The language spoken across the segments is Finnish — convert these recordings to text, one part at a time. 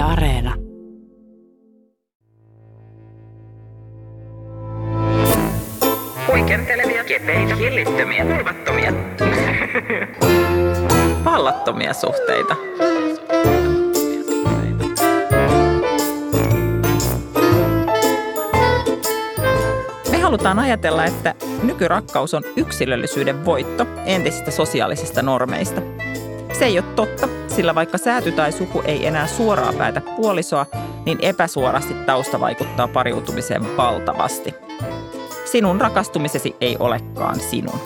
Areena. Huikentelevia, kepeitä, hillittömiä, turvattomia. Vallattomia suhteita. Me halutaan ajatella, että nykyrakkaus on yksilöllisyyden voitto entisistä sosiaalisista normeista. Se ei ole totta, sillä vaikka sääty tai suku ei enää suoraan päätä puolisoa, niin epäsuorasti tausta vaikuttaa pariutumiseen valtavasti. Sinun rakastumisesi ei olekaan sinun.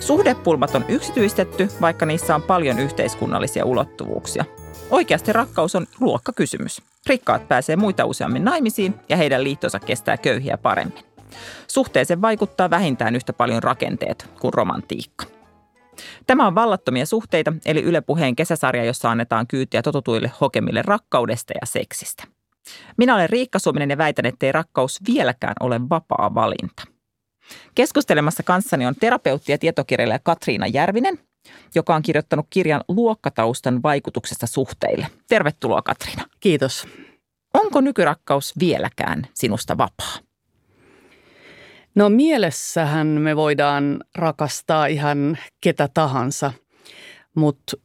Suhdepulmat on yksityistetty, vaikka niissä on paljon yhteiskunnallisia ulottuvuuksia. Oikeasti rakkaus on luokkakysymys. Rikkaat pääsee muita useammin naimisiin ja heidän liittonsa kestää köyhiä paremmin. Suhteeseen vaikuttaa vähintään yhtä paljon rakenteet kuin romantiikka. Tämä on Vallattomia suhteita, eli Yle Puheen kesäsarja, jossa annetaan kyytiä totutuille hokemille rakkaudesta ja seksistä. Minä olen Riikka Suominen ja väitän, ettei rakkaus vieläkään ole vapaa valinta. Keskustelemassa kanssani on terapeutti ja tietokirjailija Katriina Järvinen, joka on kirjoittanut kirjan luokkataustan vaikutuksesta suhteille. Tervetuloa Katriina. Kiitos. Onko nykyrakkaus vieläkään sinusta vapaa? No mielessähän me voidaan rakastaa ihan ketä tahansa, mutta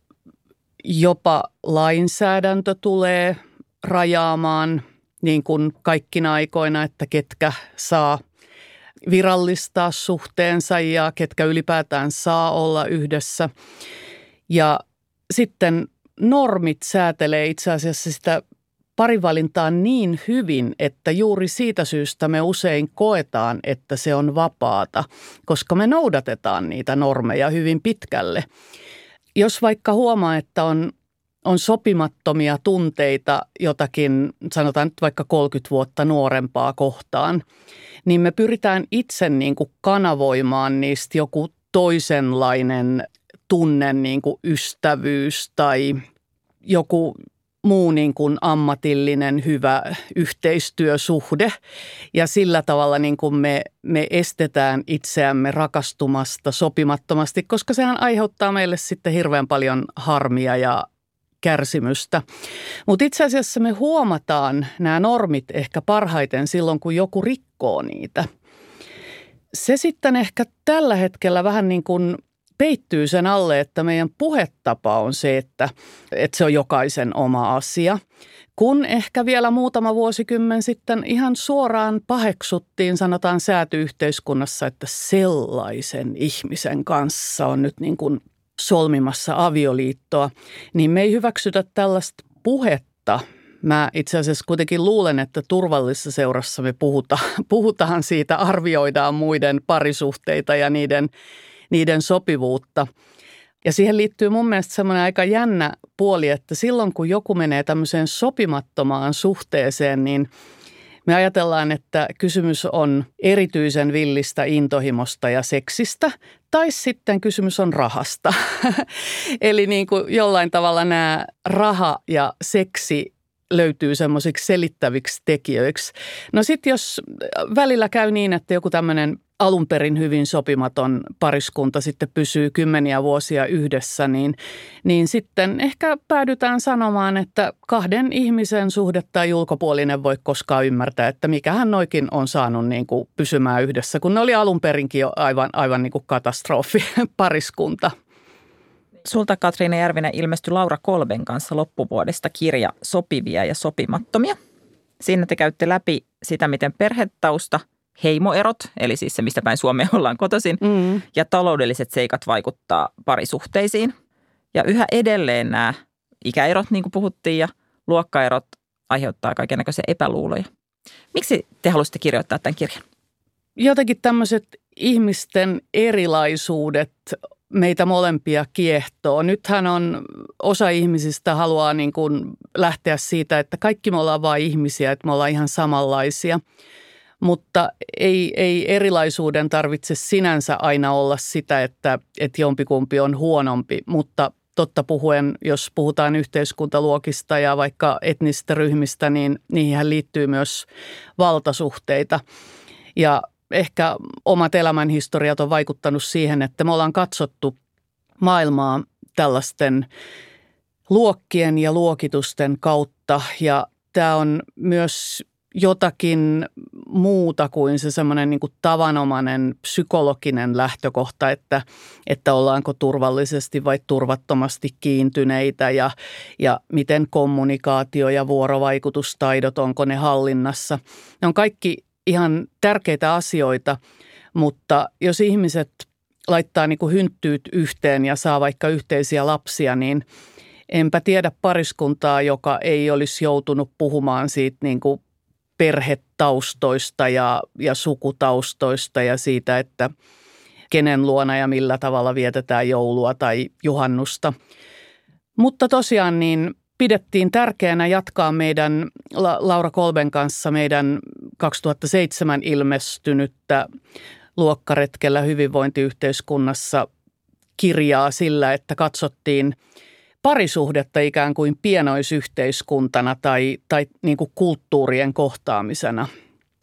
jopa lainsäädäntö tulee rajaamaan niin kuin kaikkina aikoina, että ketkä saa virallistaa suhteensa ja ketkä ylipäätään saa olla yhdessä. Ja sitten normit säätelee itse asiassa sitä parivalintaa niin hyvin, että juuri siitä syystä me usein koetaan, että se on vapaata, koska me noudatetaan niitä normeja hyvin pitkälle. Jos vaikka huomaa, että on, on sopimattomia tunteita jotakin, sanotaan nyt vaikka 30 vuotta nuorempaa kohtaan, niin me pyritään itse niin kuin kanavoimaan niistä joku toisenlainen tunne, niin kuin ystävyys tai joku muu niin kuin ammatillinen hyvä yhteistyösuhde. Ja sillä tavalla niin kuin me, me estetään itseämme rakastumasta sopimattomasti, koska sehän aiheuttaa meille sitten hirveän paljon harmia ja kärsimystä. Mutta itse asiassa me huomataan nämä normit ehkä parhaiten silloin, kun joku rikkoo niitä. Se sitten ehkä tällä hetkellä vähän niin kuin peittyy sen alle, että meidän puhetapa on se, että, että se on jokaisen oma asia. Kun ehkä vielä muutama vuosikymmen sitten ihan suoraan paheksuttiin, sanotaan säätyyhteiskunnassa, että sellaisen ihmisen kanssa on nyt niin kuin solmimassa avioliittoa, niin me ei hyväksytä tällaista puhetta. Mä itse asiassa kuitenkin luulen, että turvallisessa seurassa me puhutaan, puhutaan siitä, arvioidaan muiden parisuhteita ja niiden niiden sopivuutta. Ja siihen liittyy mun mielestä semmoinen aika jännä puoli, että silloin kun joku menee tämmöiseen sopimattomaan suhteeseen, niin me ajatellaan, että kysymys on erityisen villistä intohimosta ja seksistä, tai sitten kysymys on rahasta. Eli niin kuin jollain tavalla nämä raha ja seksi löytyy semmoisiksi selittäviksi tekijöiksi. No sitten jos välillä käy niin, että joku tämmöinen alun perin hyvin sopimaton pariskunta sitten pysyy kymmeniä vuosia yhdessä, niin, niin sitten ehkä päädytään sanomaan, että kahden ihmisen suhdetta ei ulkopuolinen voi koskaan ymmärtää, että mikähän noikin on saanut niin kuin pysymään yhdessä, kun ne oli alun perinkin jo aivan, aivan niin kuin katastrofi pariskunta. Sulta Katriina Järvinen ilmestyi Laura Kolben kanssa loppuvuodesta kirja Sopivia ja sopimattomia. Siinä te käytte läpi sitä, miten perhetausta – heimoerot, eli siis se, mistä päin Suomeen ollaan kotoisin, mm. ja taloudelliset seikat vaikuttaa parisuhteisiin. Ja yhä edelleen nämä ikäerot, niin kuin puhuttiin, ja luokkaerot aiheuttaa kaikenlaisia epäluuloja. Miksi te halusitte kirjoittaa tämän kirjan? Jotenkin tämmöiset ihmisten erilaisuudet meitä molempia kiehtoo. Nythän on osa ihmisistä haluaa niin kuin lähteä siitä, että kaikki me ollaan vain ihmisiä, että me ollaan ihan samanlaisia – mutta ei, ei erilaisuuden tarvitse sinänsä aina olla sitä, että, että jompikumpi on huonompi, mutta totta puhuen, jos puhutaan yhteiskuntaluokista ja vaikka etnisistä ryhmistä, niin niihin liittyy myös valtasuhteita. Ja ehkä omat elämänhistoriat on vaikuttanut siihen, että me ollaan katsottu maailmaa tällaisten luokkien ja luokitusten kautta ja tämä on myös jotakin muuta kuin se semmoinen niin tavanomainen psykologinen lähtökohta, että, että ollaanko turvallisesti vai turvattomasti kiintyneitä ja, ja miten kommunikaatio ja vuorovaikutustaidot, onko ne hallinnassa. Ne on kaikki ihan tärkeitä asioita, mutta jos ihmiset laittaa niin kuin hynttyyt yhteen ja saa vaikka yhteisiä lapsia, niin enpä tiedä pariskuntaa, joka ei olisi joutunut puhumaan siitä niin kuin perhetaustoista ja, ja sukutaustoista ja siitä, että kenen luona ja millä tavalla vietetään joulua tai juhannusta. Mutta tosiaan niin pidettiin tärkeänä jatkaa meidän Laura Kolben kanssa meidän 2007 ilmestynyttä luokkaretkellä hyvinvointiyhteiskunnassa kirjaa sillä, että katsottiin parisuhdetta ikään kuin pienoisyhteiskuntana tai, tai niin kuin kulttuurien kohtaamisena.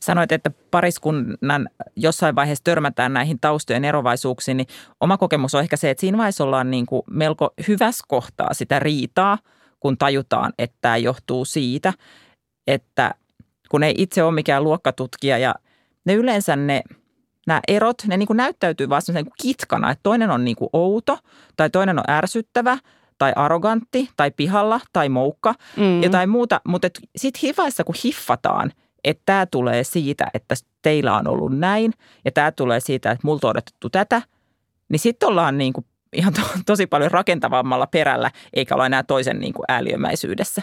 Sanoit, että pariskunnan jossain vaiheessa törmätään näihin taustojen erovaisuuksiin, niin oma kokemus on ehkä se, että siinä vaiheessa ollaan niin kuin melko hyvässä kohtaa sitä riitaa, kun tajutaan, että tämä johtuu siitä, että kun ei itse ole mikään luokkatutkija ja ne yleensä ne – nämä erot, ne niin kuin näyttäytyy vaan niin kuin kitkana, että toinen on niin kuin outo tai toinen on ärsyttävä tai arrogantti tai pihalla tai moukka, mm. jotain muuta. Mutta sitten hivaissa, kun hiffataan, että tämä tulee siitä, että teillä on ollut näin ja tämä tulee siitä, että multa on odotettu tätä, niin sitten ollaan niin kuin ihan to, tosi paljon rakentavammalla perällä, eikä olla enää toisen niin kuin ääliömäisyydessä.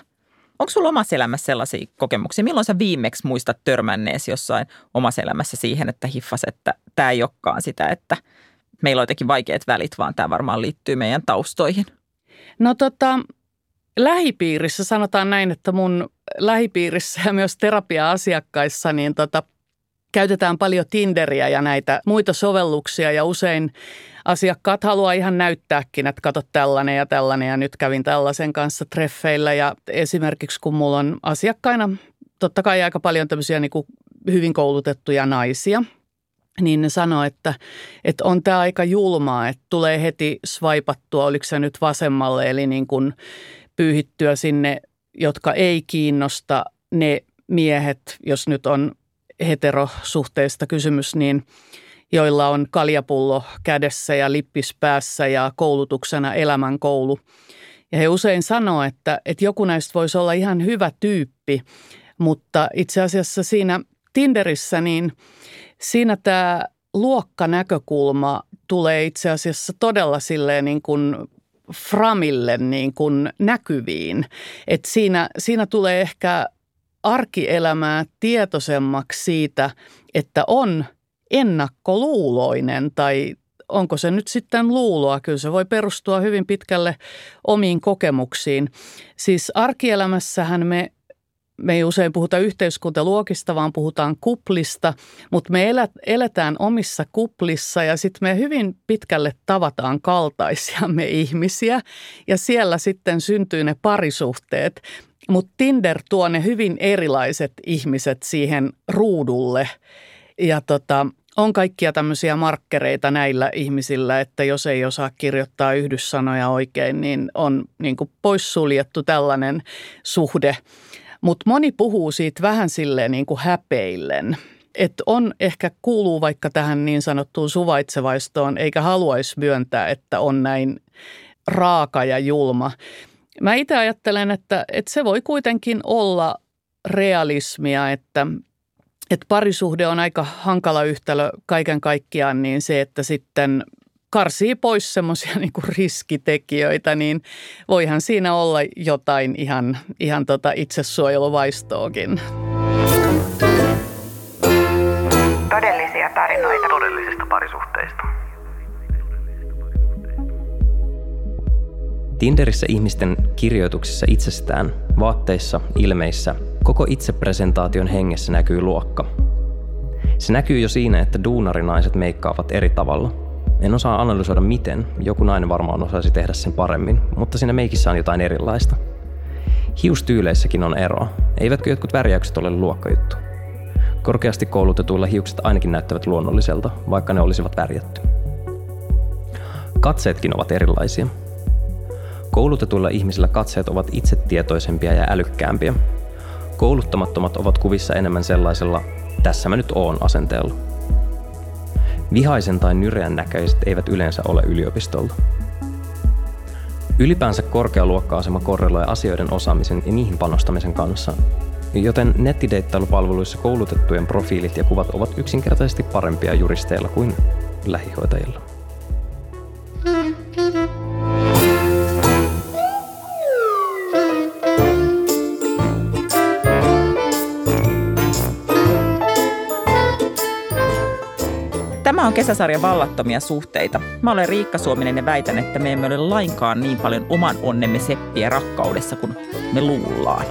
Onko sulla omassa elämässä sellaisia kokemuksia? Milloin sä viimeksi muistat törmänneesi jossain omassa elämässä siihen, että hiffas, että tämä ei olekaan sitä, että meillä on jotenkin vaikeat välit, vaan tämä varmaan liittyy meidän taustoihin? No tota, lähipiirissä sanotaan näin, että mun lähipiirissä ja myös terapia-asiakkaissa niin tota, käytetään paljon Tinderiä ja näitä muita sovelluksia ja usein asiakkaat haluaa ihan näyttääkin, että kato tällainen ja tällainen ja nyt kävin tällaisen kanssa treffeillä. Ja esimerkiksi kun mulla on asiakkaina totta kai aika paljon tämmöisiä niin kuin hyvin koulutettuja naisia, niin ne sanoo, että, että on tämä aika julmaa, että tulee heti swipattua, oliko se nyt vasemmalle, eli niin kuin pyyhittyä sinne, jotka ei kiinnosta ne miehet, jos nyt on heterosuhteista kysymys, niin joilla on kaljapullo kädessä ja lippis päässä ja koulutuksena elämänkoulu. Ja he usein sanoo, että, että joku näistä voisi olla ihan hyvä tyyppi, mutta itse asiassa siinä Tinderissä niin siinä tämä luokkanäkökulma tulee itse asiassa todella silleen niin kuin framille niin kuin näkyviin. Et siinä, siinä tulee ehkä arkielämää tietoisemmaksi siitä, että on ennakkoluuloinen tai onko se nyt sitten luuloa? Kyllä se voi perustua hyvin pitkälle omiin kokemuksiin. Siis arkielämässähän me me ei usein puhuta yhteiskuntaluokista, vaan puhutaan kuplista, mutta me eletään omissa kuplissa ja sitten me hyvin pitkälle tavataan kaltaisiamme ihmisiä ja siellä sitten syntyy ne parisuhteet. Mutta Tinder tuo ne hyvin erilaiset ihmiset siihen ruudulle ja tota, on kaikkia tämmöisiä markkereita näillä ihmisillä, että jos ei osaa kirjoittaa yhdyssanoja oikein, niin on niin poissuljettu tällainen suhde. Mutta moni puhuu siitä vähän silleen niin kuin häpeillen. Että on ehkä kuuluu vaikka tähän niin sanottuun suvaitsevaistoon, eikä haluaisi myöntää, että on näin raaka ja julma. Mä itse ajattelen, että, että se voi kuitenkin olla realismia, että, että parisuhde on aika hankala yhtälö kaiken kaikkiaan, niin se, että sitten karsii pois semmoisia niin riskitekijöitä, niin voihan siinä olla jotain ihan, ihan tota itsesuojeluvaistoakin. Todellisia tarinoita todellisista parisuhteista. Tinderissä ihmisten kirjoituksissa itsestään, vaatteissa, ilmeissä, koko itsepresentaation hengessä näkyy luokka. Se näkyy jo siinä, että duunarinaiset meikkaavat eri tavalla – en osaa analysoida miten, joku nainen varmaan osaisi tehdä sen paremmin, mutta siinä meikissä on jotain erilaista. Hiustyyleissäkin on eroa, eivätkö jotkut värjäykset ole luokkajuttu? Korkeasti koulutetuilla hiukset ainakin näyttävät luonnolliselta, vaikka ne olisivat värjätty. Katseetkin ovat erilaisia. Koulutetuilla ihmisillä katseet ovat itsetietoisempia ja älykkäämpiä. Kouluttamattomat ovat kuvissa enemmän sellaisella tässä mä nyt oon asenteella. Vihaisen tai nyreän näköiset eivät yleensä ole yliopistolla. Ylipäänsä korkealuokka-asema korreloi asioiden osaamisen ja niihin panostamisen kanssa, joten nettideittailupalveluissa koulutettujen profiilit ja kuvat ovat yksinkertaisesti parempia juristeilla kuin lähihoitajilla. Tämä on kesäsarja Vallattomia suhteita. Mä olen Riikka Suominen ja väitän, että me emme ole lainkaan niin paljon oman onnemme seppiä rakkaudessa kuin me luullaan.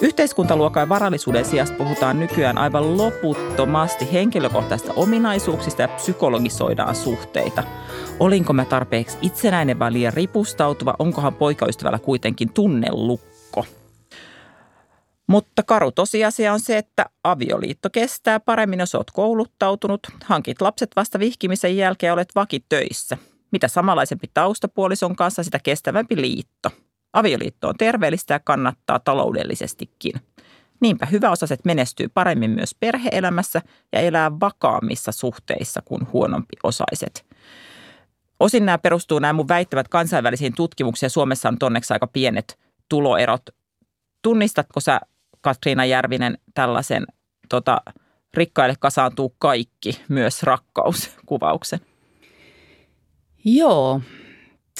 Yhteiskuntaluokan ja varallisuuden sijasta puhutaan nykyään aivan loputtomasti henkilökohtaisista ominaisuuksista ja psykologisoidaan suhteita. Olinko mä tarpeeksi itsenäinen vai liian ripustautuva, onkohan poikaystävällä kuitenkin tunnelukko? Mutta karu tosiasia on se, että avioliitto kestää paremmin, jos olet kouluttautunut, hankit lapset vasta vihkimisen jälkeen olet vakitöissä. Mitä samanlaisempi taustapuolison kanssa, sitä kestävämpi liitto. Avioliitto on terveellistä ja kannattaa taloudellisestikin. Niinpä hyväosaiset menestyy paremmin myös perheelämässä ja elää vakaammissa suhteissa kuin huonompi osaiset. Osin nämä perustuu nämä mun väittävät kansainvälisiin tutkimuksiin. Suomessa on onneksi aika pienet tuloerot. Tunnistatko sä Katriina Järvinen tällaisen tota, rikkaille kasaantuu kaikki, myös rakkauskuvauksen? Joo,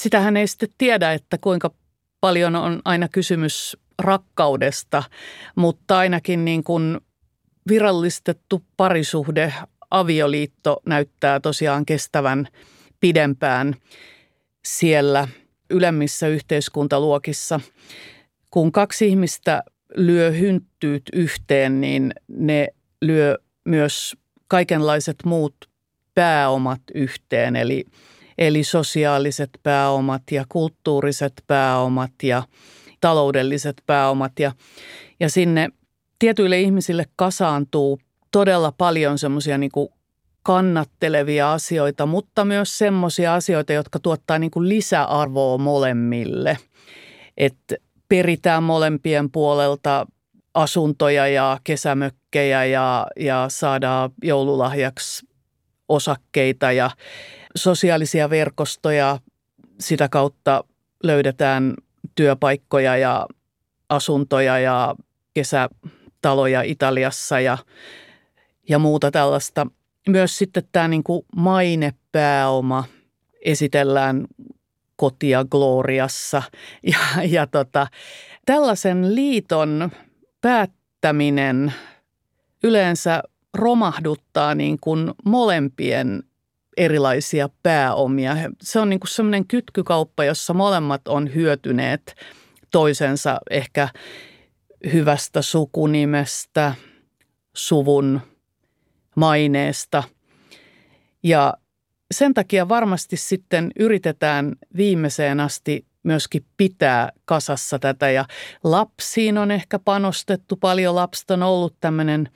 sitähän ei sitten tiedä, että kuinka paljon on aina kysymys rakkaudesta, mutta ainakin niin kuin virallistettu parisuhde, avioliitto näyttää tosiaan kestävän pidempään siellä ylemmissä yhteiskuntaluokissa. Kun kaksi ihmistä lyö hynttyyt yhteen, niin ne lyö myös kaikenlaiset muut pääomat yhteen, eli, eli sosiaaliset pääomat ja kulttuuriset pääomat ja taloudelliset pääomat. Ja, ja sinne tietyille ihmisille kasaantuu todella paljon semmoisia niin kannattelevia asioita, mutta myös semmoisia asioita, jotka tuottaa niin kuin lisäarvoa molemmille. Että peritään molempien puolelta asuntoja ja kesämökkejä ja, ja saadaan joululahjaksi osakkeita ja sosiaalisia verkostoja. Sitä kautta löydetään työpaikkoja ja asuntoja ja kesätaloja Italiassa ja, ja muuta tällaista. Myös sitten tämä niin kuin mainepääoma esitellään kotia Gloriassa. Ja, ja tota, tällaisen liiton päättäminen yleensä romahduttaa niin kuin molempien erilaisia pääomia. Se on niin kuin semmoinen kytkykauppa, jossa molemmat on hyötyneet toisensa ehkä hyvästä sukunimestä, suvun maineesta. Ja sen takia varmasti sitten yritetään viimeiseen asti myöskin pitää kasassa tätä ja lapsiin on ehkä panostettu paljon. Lapset on ollut tämmöinen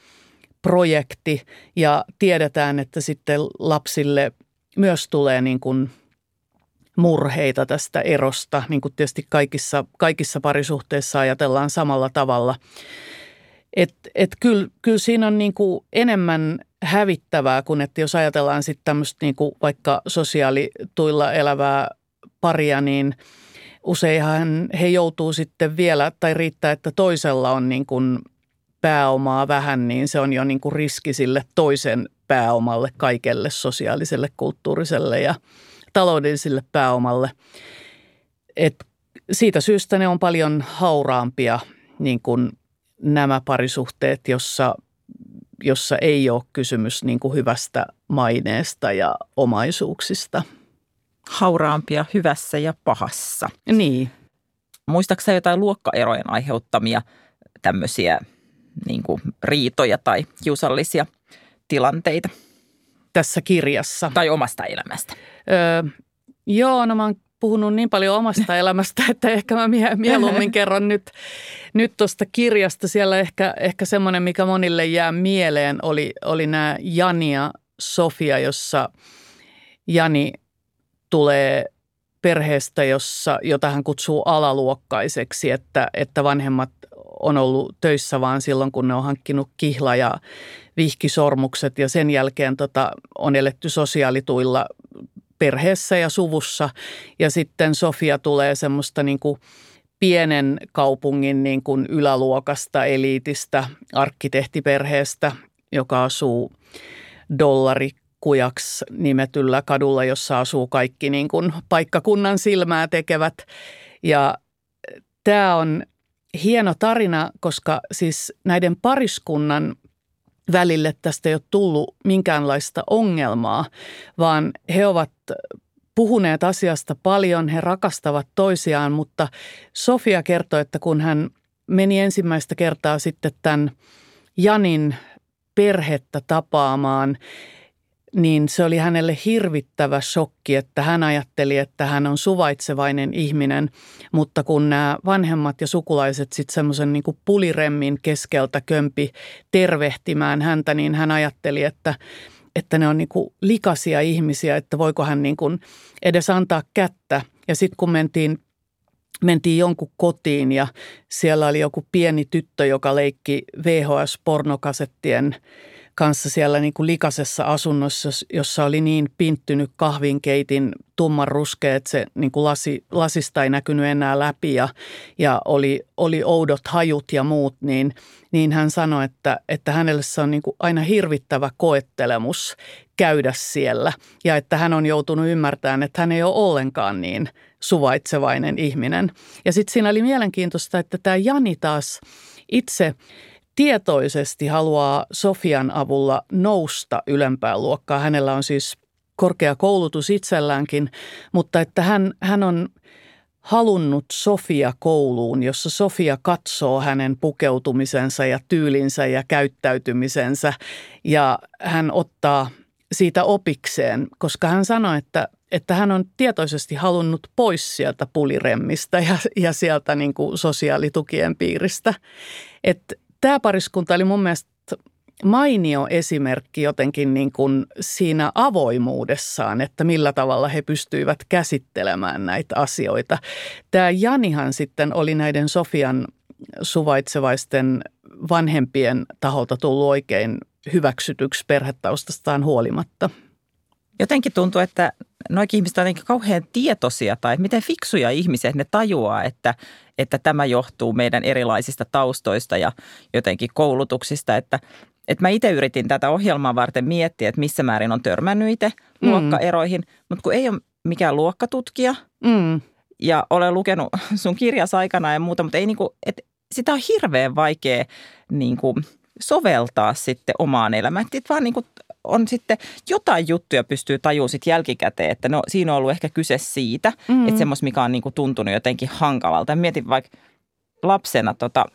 projekti ja tiedetään, että sitten lapsille myös tulee niin kuin murheita tästä erosta, niin kuin tietysti kaikissa, kaikissa parisuhteissa ajatellaan samalla tavalla. Että et kyllä, kyllä siinä on niin kuin enemmän hävittävää kuin että jos ajatellaan sitten tämmöistä niin kuin vaikka sosiaalituilla elävää paria, niin useinhan he joutuu sitten vielä, tai riittää, että toisella on niin kuin pääomaa vähän, niin se on jo niin kuin riski sille toisen pääomalle, kaikelle sosiaaliselle, kulttuuriselle ja taloudelliselle pääomalle. Et siitä syystä ne on paljon hauraampia niin kuin nämä parisuhteet, jossa jossa ei ole kysymys niin kuin hyvästä maineesta ja omaisuuksista. Hauraampia hyvässä ja pahassa. Niin. Muistaakseni jotain luokkaerojen aiheuttamia tämmöisiä niin kuin riitoja tai kiusallisia tilanteita? Tässä kirjassa. Tai omasta elämästä? Öö, joo, no mä oon puhunut niin paljon omasta elämästä, että ehkä mä mieluummin kerron nyt, nyt tuosta kirjasta. Siellä ehkä, ehkä semmoinen, mikä monille jää mieleen, oli, oli nämä Jani ja Sofia, jossa Jani tulee perheestä, jossa, jota hän kutsuu alaluokkaiseksi, että, että vanhemmat on ollut töissä vaan silloin, kun ne on hankkinut kihla ja vihkisormukset ja sen jälkeen tota, on eletty sosiaalituilla perheessä ja suvussa. Ja sitten Sofia tulee semmoista niin kuin pienen kaupungin niin kuin yläluokasta, eliitistä, arkkitehtiperheestä, joka asuu dollarikujaksi nimetyllä kadulla, jossa asuu kaikki niin kuin paikkakunnan silmää tekevät. Ja tämä on hieno tarina, koska siis näiden pariskunnan välille tästä ei ole tullut minkäänlaista ongelmaa, vaan he ovat puhuneet asiasta paljon, he rakastavat toisiaan, mutta Sofia kertoi, että kun hän meni ensimmäistä kertaa sitten tämän Janin perhettä tapaamaan, niin se oli hänelle hirvittävä shokki, että hän ajatteli, että hän on suvaitsevainen ihminen, mutta kun nämä vanhemmat ja sukulaiset sitten semmoisen niin puliremmin keskeltä kömpi tervehtimään häntä, niin hän ajatteli, että, että ne on niin kuin likaisia ihmisiä, että voiko hän niin kuin edes antaa kättä. Ja sitten kun mentiin mentiin jonkun kotiin ja siellä oli joku pieni tyttö, joka leikki VHS-pornokasettien kanssa siellä niin kuin likasessa asunnossa, jossa oli niin pinttynyt kahvinkeitin tumman ruskea, että se niin kuin lasi, lasista ei näkynyt enää läpi ja, ja oli, oli oudot hajut ja muut, niin, niin hän sanoi, että, että hänelle se on niin kuin aina hirvittävä koettelemus käydä siellä ja että hän on joutunut ymmärtämään, että hän ei ole ollenkaan niin suvaitsevainen ihminen. Ja sitten siinä oli mielenkiintoista, että tämä Jani taas itse – tietoisesti haluaa Sofian avulla nousta ylempään luokkaa. Hänellä on siis korkea koulutus itselläänkin, mutta että hän, hän on halunnut Sofia kouluun, jossa Sofia katsoo hänen pukeutumisensa ja tyylinsä ja käyttäytymisensä ja hän ottaa siitä opikseen, koska hän sanoi, että, että hän on tietoisesti halunnut pois sieltä puliremmistä ja, ja sieltä niin kuin sosiaalitukien piiristä. Että tämä pariskunta oli mun mielestä mainio esimerkki jotenkin niin kuin siinä avoimuudessaan, että millä tavalla he pystyivät käsittelemään näitä asioita. Tämä Janihan sitten oli näiden Sofian suvaitsevaisten vanhempien taholta tullut oikein hyväksytyksi perhetaustastaan huolimatta. Jotenkin tuntuu, että noikin ihmiset on jotenkin kauhean tietoisia tai miten fiksuja ihmisiä, että ne tajuaa, että, että tämä johtuu meidän erilaisista taustoista ja jotenkin koulutuksista, että että mä itse yritin tätä ohjelmaa varten miettiä, että missä määrin on törmännyt itse mm. luokkaeroihin, mutta kun ei ole mikään luokkatutkija mm. ja olen lukenut sun kirjas aikana ja muuta, mutta ei niinku, et sitä on hirveän vaikea niinku soveltaa sitten omaan elämään. Että vaan niinku on sitten jotain juttuja pystyy tajumaan sitten jälkikäteen, että no, siinä on ollut ehkä kyse siitä, mm. että semmoista, mikä on niinku tuntunut jotenkin hankalalta. Mietin vaikka lapsena, tota,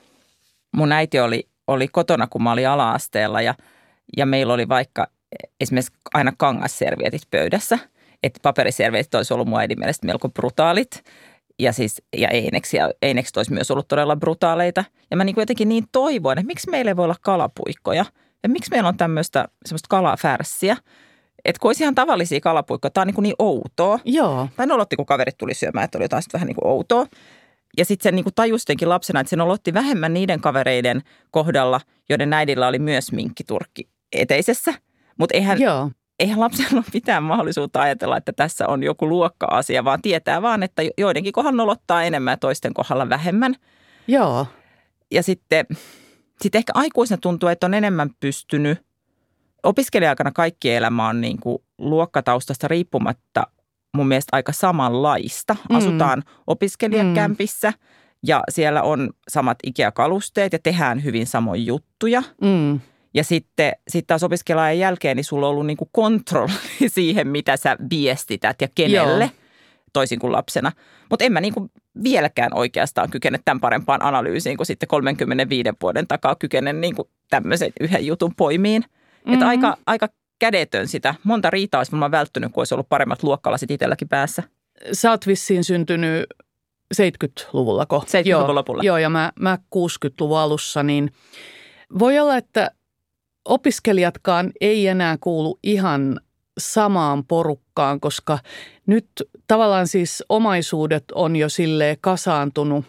mun äiti oli, oli kotona, kun mä olin ala-asteella ja, ja meillä oli vaikka esimerkiksi aina kangasservietit pöydässä. Että paperiservietit olisi ollut mun äidin mielestä melko brutaalit ja siis ja eineksi, ja eineksi olisi myös ollut todella brutaaleita. Ja mä niin jotenkin niin toivoin, että miksi meillä ei voi olla kalapuikkoja – ja miksi meillä on tämmöistä semmoista kalafärssiä? Että kun olisi ihan tavallisia kalapuikkoja, tämä on niin, niin outoa. Joo. Tai nolotti, kun kaverit tuli syömään, että oli jotain vähän niin kuin outoa. Ja sitten se niin tajustenkin lapsena, että se nolotti vähemmän niiden kavereiden kohdalla, joiden äidillä oli myös minkkiturkki eteisessä. Mutta eihän, Joo. eihän lapsella ole mitään mahdollisuutta ajatella, että tässä on joku luokka-asia, vaan tietää vaan, että joidenkin kohdalla nolottaa enemmän ja toisten kohdalla vähemmän. Joo. Ja sitten sitten ehkä aikuisena tuntuu, että on enemmän pystynyt, opiskelija-aikana kaikki elämä on niin kuin luokkataustasta riippumatta mun mielestä aika samanlaista. Mm. Asutaan opiskelijakämpissä mm. ja siellä on samat Ikea-kalusteet ja tehdään hyvin samoja juttuja. Mm. Ja sitten sit taas opiskelijan jälkeen niin sulla on ollut niin kuin kontrolli siihen, mitä sä viestität ja kenelle. Joo toisin kuin lapsena. Mutta en mä niin kuin vieläkään oikeastaan kykene tämän parempaan analyysiin kuin sitten 35 vuoden takaa kykenen niin kuin tämmöisen yhden jutun poimiin. Mm-hmm. Että aika, aika kädetön sitä. Monta riitaa olisi varmaan välttynyt, kun olisi ollut paremmat luokkalasit itselläkin päässä. Sä oot vissiin syntynyt 70-luvulla ko? 70-luvun joo, lopulla. Joo, ja mä, mä 60-luvun alussa, niin voi olla, että opiskelijatkaan ei enää kuulu ihan samaan porukkaan, koska nyt tavallaan siis omaisuudet on jo sille kasaantunut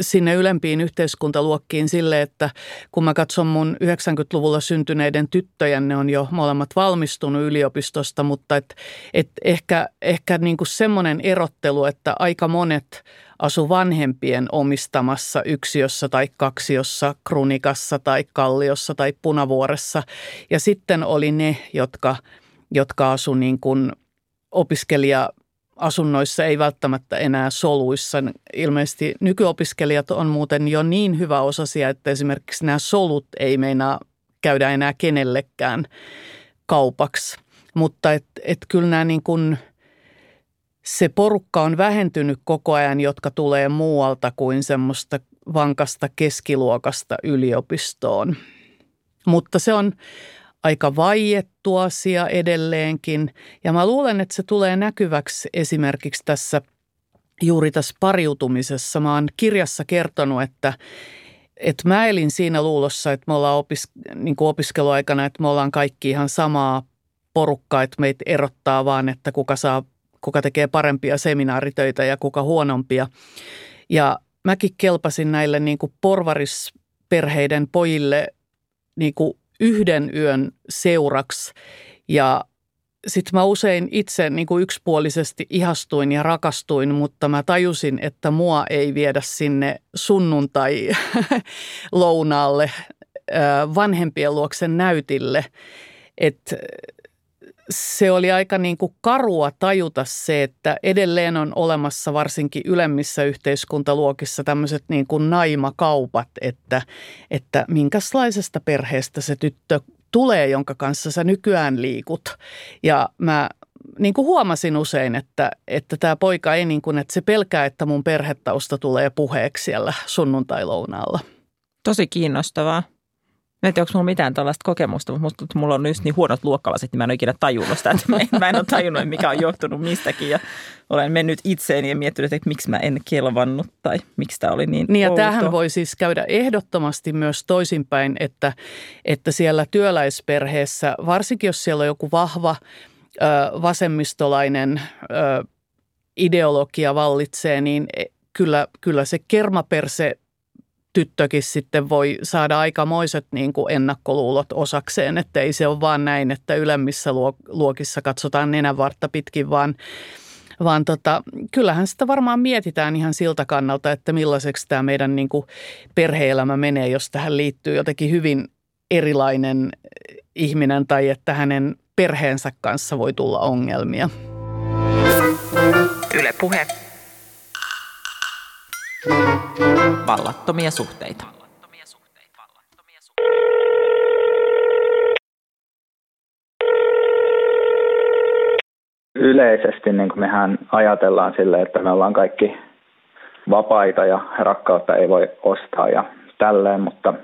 sinne ylempiin yhteiskuntaluokkiin sille, että kun mä katson mun 90-luvulla syntyneiden tyttöjen, ne on jo molemmat valmistunut yliopistosta, mutta et, et ehkä, ehkä niin kuin semmoinen erottelu, että aika monet asu vanhempien omistamassa yksiössä tai kaksiossa, krunikassa tai kalliossa tai punavuoressa. Ja sitten oli ne, jotka, jotka asu niin kuin opiskelija asunnoissa ei välttämättä enää soluissa. Ilmeisesti nykyopiskelijat on muuten jo niin hyvä osasia, että esimerkiksi nämä solut ei meinaa käydä enää kenellekään kaupaksi. Mutta et, et kyllä nämä niin kuin, se porukka on vähentynyt koko ajan, jotka tulee muualta kuin semmoista vankasta keskiluokasta yliopistoon. Mutta se on aika vaiettu asia edelleenkin. Ja mä luulen, että se tulee näkyväksi esimerkiksi tässä juuri tässä pariutumisessa. Mä oon kirjassa kertonut, että, että mä elin siinä luulossa, että me ollaan opis, niin kuin opiskeluaikana, että me ollaan kaikki ihan samaa porukkaa, että meitä erottaa vaan, että kuka saa kuka tekee parempia seminaaritöitä ja kuka huonompia. Ja mäkin kelpasin näille niin kuin porvarisperheiden pojille niin kuin yhden yön seuraksi ja sitten mä usein itse niin kuin yksipuolisesti ihastuin ja rakastuin, mutta mä tajusin, että mua ei viedä sinne sunnuntai lounaalle vanhempien luoksen näytille. Että se oli aika niin kuin karua tajuta se, että edelleen on olemassa varsinkin ylemmissä yhteiskuntaluokissa tämmöiset niin kuin naimakaupat, että, että minkälaisesta perheestä se tyttö tulee, jonka kanssa sä nykyään liikut. Ja mä niin kuin huomasin usein, että, että tämä poika ei niin kuin, että se pelkää, että mun perhetausta tulee puheeksi siellä sunnuntai-lounaalla. Tosi kiinnostavaa. Mä en tiedä, onko mulla mitään tällaista kokemusta, mutta musta, mulla on just niin huonot luokkalasit, niin mä en ole ikinä tajunnut sitä, että mä en, mä en ole tajunnut, mikä on johtunut mistäkin. Ja olen mennyt itseeni ja miettinyt, että miksi mä en kelvannut tai miksi tämä oli niin Niin ja outo. tämähän voi siis käydä ehdottomasti myös toisinpäin, että, että siellä työläisperheessä, varsinkin jos siellä on joku vahva ö, vasemmistolainen ö, ideologia vallitsee, niin e, kyllä, kyllä se kermaperse tyttökin sitten voi saada aikamoiset niin kuin ennakkoluulot osakseen, että ei se ole vaan näin, että ylemmissä luokissa katsotaan nenänvartta pitkin, vaan vaan tota, kyllähän sitä varmaan mietitään ihan siltä kannalta, että millaiseksi tämä meidän niin kuin perheelämä menee, jos tähän liittyy jotenkin hyvin erilainen ihminen tai että hänen perheensä kanssa voi tulla ongelmia. Yle puhe. Vallattomia suhteita. Yleisesti niin kuin mehän ajatellaan sille, että me ollaan kaikki vapaita ja rakkautta ei voi ostaa ja tälleen, mutta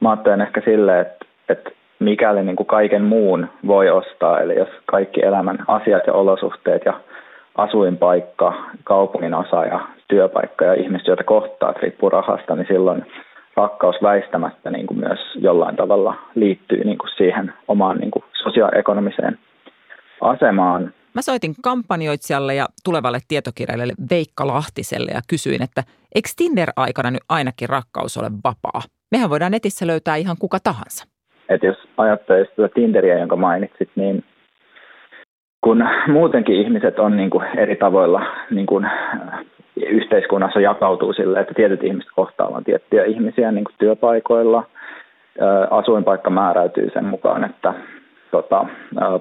mä ajattelen ehkä silleen, että, että mikäli niin kuin kaiken muun voi ostaa, eli jos kaikki elämän asiat ja olosuhteet ja asuinpaikka, kaupungin osa ja työpaikka ja ihmiset, joita kohtaa, riippuu rahasta, niin silloin rakkaus väistämättä niin kuin myös jollain tavalla liittyy niin kuin siihen omaan niin kuin sosioekonomiseen asemaan. Mä soitin kampanjoitsijalle ja tulevalle tietokirjailijalle Veikka Lahtiselle ja kysyin, että eikö Tinder-aikana nyt ainakin rakkaus ole vapaa? Mehän voidaan netissä löytää ihan kuka tahansa. Et jos ajattelee sitä Tinderiä, jonka mainitsit, niin kun muutenkin ihmiset on niin kuin eri tavoilla niin kuin yhteiskunnassa jakautuu sille, että tietyt ihmiset kohtaavat tiettyjä ihmisiä niin kuin työpaikoilla. Asuinpaikka määräytyy sen mukaan, että tota,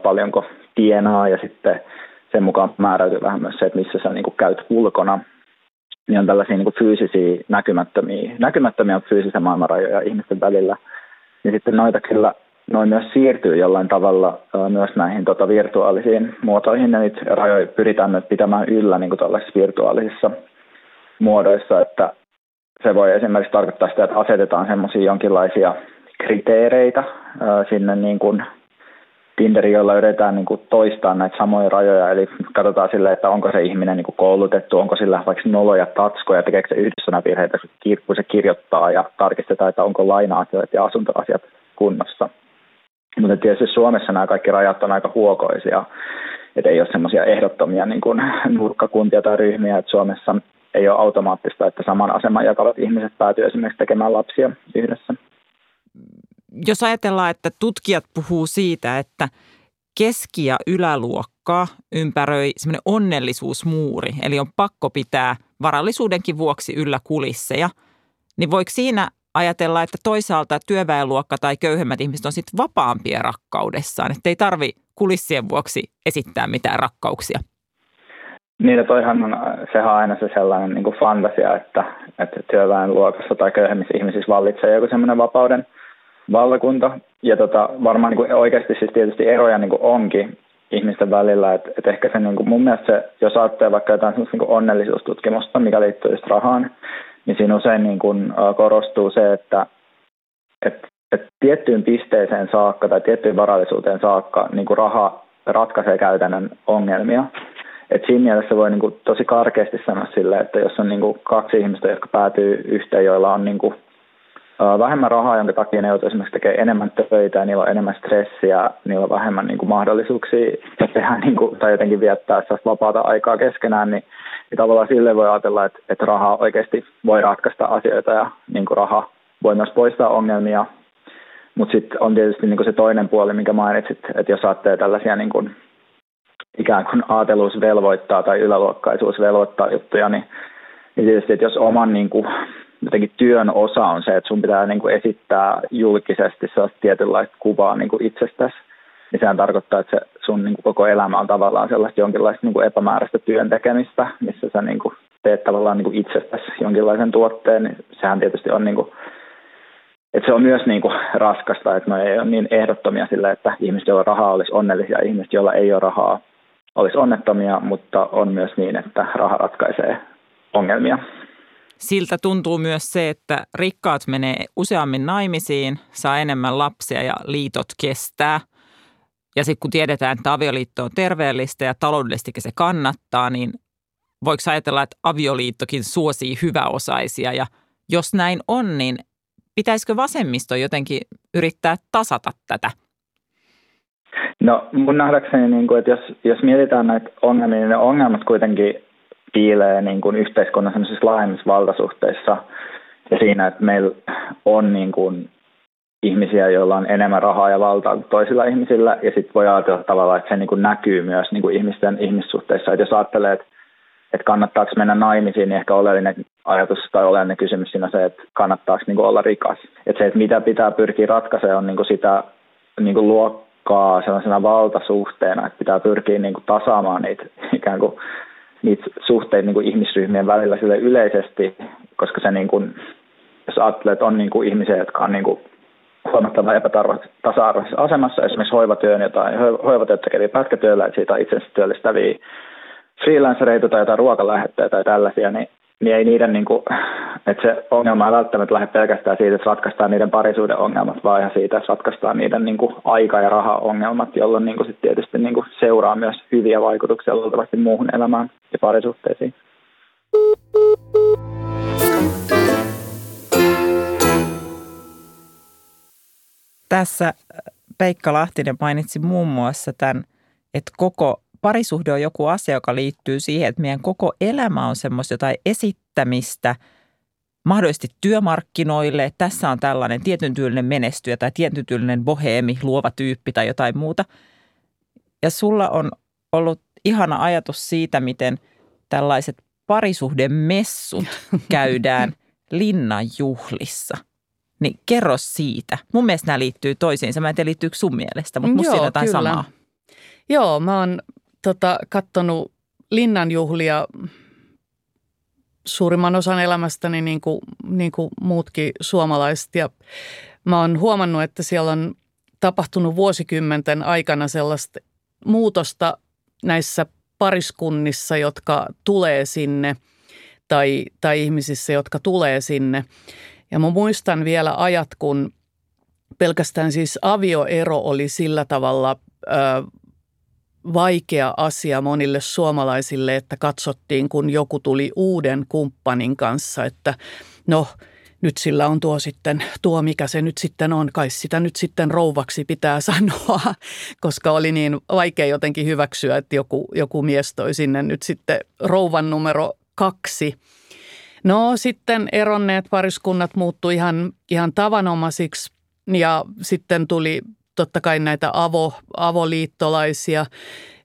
paljonko tienaa ja sitten sen mukaan määräytyy vähän myös se, että missä sä niin kuin käyt ulkona. Niin on tällaisia niin kuin fyysisiä näkymättömiä, näkymättömiä fyysisiä maailmanrajoja ihmisten välillä. Niin sitten noita kyllä noin myös siirtyy jollain tavalla myös näihin tota, virtuaalisiin muotoihin, ja niitä rajoja pyritään myös pitämään yllä niin tällaisissa virtuaalisissa muodoissa, että se voi esimerkiksi tarkoittaa sitä, että asetetaan semmoisia jonkinlaisia kriteereitä sinne niin kuin Tinderi, jolla yritetään niin kuin toistaa näitä samoja rajoja, eli katsotaan sille, että onko se ihminen niin kuin koulutettu, onko sillä vaikka noloja tatskoja, tekeekö se virheitä, kun se kirjoittaa ja tarkistetaan, että onko laina-asiat ja asuntoasiat kunnossa Mutta tietysti Suomessa nämä kaikki rajat on aika huokoisia, että ei ole semmoisia ehdottomia niin kuin nurkkakuntia tai ryhmiä, että Suomessa ei ole automaattista, että saman aseman jakavat ihmiset päätyy esimerkiksi tekemään lapsia yhdessä. Jos ajatellaan, että tutkijat puhuu siitä, että keski- ja yläluokkaa ympäröi semmoinen onnellisuusmuuri, eli on pakko pitää varallisuudenkin vuoksi yllä kulisseja, niin voiko siinä ajatella, että toisaalta työväenluokka tai köyhemmät ihmiset on sitten vapaampia rakkaudessaan, että ei tarvi kulissien vuoksi esittää mitään rakkauksia? Niin, että toihan on, sehän on aina se sellainen niin kuin fantasia, että, että työväenluokassa tai köyhemmissä ihmisissä vallitsee joku semmoinen vapauden valtakunta. Ja tota, varmaan niin kuin oikeasti siis tietysti eroja niin kuin onkin ihmisten välillä, että, että ehkä se niin kuin, mun mielestä se, jos ajattelee vaikka jotain niin onnellisuustutkimusta, mikä liittyy just rahaan, niin siinä usein niin kuin, korostuu se, että, että, että tiettyyn pisteeseen saakka tai tiettyyn varallisuuteen saakka niin kuin raha ratkaisee käytännön ongelmia. Et siinä mielessä voi niin kuin, tosi karkeasti sanoa sille, että jos on niin kuin, kaksi ihmistä, jotka päätyy yhteen, joilla on niin kuin, vähemmän rahaa, jonka takia ne joutuu esimerkiksi tekemään enemmän töitä ja niillä on enemmän stressiä, niillä on vähemmän niin kuin, mahdollisuuksia tehdä niin kuin, tai jotenkin viettää vapaata aikaa keskenään, niin, niin tavallaan sille voi ajatella, että, että raha oikeasti voi ratkaista asioita ja niin kuin, raha voi myös poistaa ongelmia. Mutta sitten on tietysti niin kuin se toinen puoli, minkä mainitsit, että jos ajattelee tällaisia niin kuin, ikään kuin aateluus velvoittaa tai yläluokkaisuus velvoittaa juttuja, niin, niin tietysti, että jos oman niin kuin, jotenkin työn osa on se, että sun pitää niin kuin esittää julkisesti sellaista tietynlaista kuvaa niin kuin itsestäsi, niin sehän tarkoittaa, että se sun niin kuin koko elämä on tavallaan sellaista jonkinlaista niin kuin epämääräistä työn tekemistä, missä sä niin kuin teet tavallaan niin kuin itsestäsi jonkinlaisen tuotteen, niin sehän tietysti on niin kuin, että se on myös niin kuin raskasta, että ne ei ole niin ehdottomia sillä, että ihmiset, joilla rahaa olisi onnellisia, ihmiset, joilla ei ole rahaa, olisi onnettomia, mutta on myös niin, että raha ratkaisee ongelmia. Siltä tuntuu myös se, että rikkaat menee useammin naimisiin, saa enemmän lapsia ja liitot kestää. Ja sitten kun tiedetään, että avioliitto on terveellistä ja taloudellisesti se kannattaa, niin voiko ajatella, että avioliittokin suosii hyväosaisia? Ja jos näin on, niin pitäisikö vasemmisto jotenkin yrittää tasata tätä? No mun nähdäkseni, niin kuin, että jos, jos mietitään näitä ongelmia, niin ne ongelmat kuitenkin piilee niin kuin yhteiskunnan laajemmissa valtasuhteissa ja siinä, että meillä on niin kuin ihmisiä, joilla on enemmän rahaa ja valtaa kuin toisilla ihmisillä, ja sitten voi ajatella tavallaan, että se niin kuin näkyy myös niin kuin ihmisten ihmissuhteissa. Että jos ajattelee, että, että kannattaako mennä naimisiin, niin ehkä oleellinen ajatus tai oleellinen kysymys siinä on se, että kannattaako niin kuin olla rikas. Että se, että mitä pitää pyrkiä ratkaisemaan, on niin kuin sitä niin kuin luokkaa sellaisena valtasuhteena, että pitää pyrkiä niin kuin tasaamaan niitä ikään kuin niitä suhteita niin kuin ihmisryhmien välillä sille yleisesti, koska se niin kuin, jos ajattelee, että on niin kuin ihmisiä, jotka on niin kuin huomattavan epätasa-arvoisessa asemassa, esimerkiksi hoivatyön jotain, hoivatyöt tekeviä pätkätyöllä, että siitä itsensä työllistäviä freelancereita tai jotain ruokalähettejä tai tällaisia, niin niin ei niiden, niin kuin, että se ongelma ei välttämättä lähde pelkästään siitä, että ratkaistaan niiden parisuuden ongelmat, vaan ihan siitä, että ratkaistaan niiden niin kuin, aika- ja raha-ongelmat, jolloin niin kuin, sit tietysti niin kuin, seuraa myös hyviä vaikutuksia luultavasti muuhun elämään ja parisuhteisiin. Tässä Peikka Lahtinen mainitsi muun muassa tämän, että koko parisuhde on joku asia, joka liittyy siihen, että meidän koko elämä on semmoista jotain esittämistä mahdollisesti työmarkkinoille. Tässä on tällainen tietyn tyylinen menestyjä tai tietyn tyylinen boheemi, luova tyyppi tai jotain muuta. Ja sulla on ollut ihana ajatus siitä, miten tällaiset parisuhdemessut käydään linnanjuhlissa. Niin kerro siitä. Mun mielestä nämä liittyy toisiinsa. Mä en tiedä liittyykö sun mielestä, mutta musta siinä jotain kyllä. samaa. Joo, mä oon tota, kattonut linnanjuhlia suurimman osan elämästäni niin kuin, niin kuin muutkin suomalaiset. Ja mä oon huomannut, että siellä on tapahtunut vuosikymmenten aikana sellaista muutosta näissä pariskunnissa, jotka tulee sinne tai, tai ihmisissä, jotka tulee sinne. Ja mä muistan vielä ajat, kun pelkästään siis avioero oli sillä tavalla ö, vaikea asia monille suomalaisille, että katsottiin, kun joku tuli uuden kumppanin kanssa, että no nyt sillä on tuo sitten, tuo mikä se nyt sitten on, kai sitä nyt sitten rouvaksi pitää sanoa, koska oli niin vaikea jotenkin hyväksyä, että joku, joku mies toi sinne nyt sitten rouvan numero kaksi. No sitten eronneet pariskunnat muuttui ihan, ihan tavanomaisiksi ja sitten tuli totta kai näitä avo, avoliittolaisia.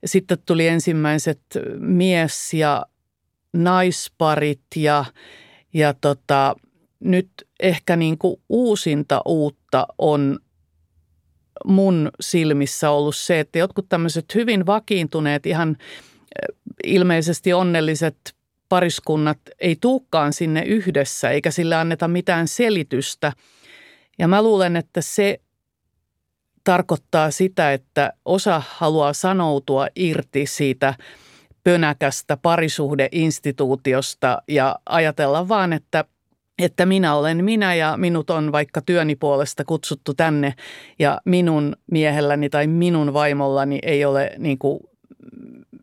Sitten tuli ensimmäiset mies- ja naisparit ja, ja tota, nyt ehkä niin kuin uusinta uutta on mun silmissä ollut se, että jotkut tämmöiset hyvin vakiintuneet, ihan eh, ilmeisesti onnelliset pariskunnat ei tuukkaan sinne yhdessä eikä sille anneta mitään selitystä. Ja mä luulen, että se tarkoittaa sitä, että osa haluaa sanoutua irti siitä pönäkästä parisuhdeinstituutiosta ja ajatella vaan, että että minä olen minä ja minut on vaikka työni puolesta kutsuttu tänne ja minun miehelläni tai minun vaimollani ei ole niin kuin,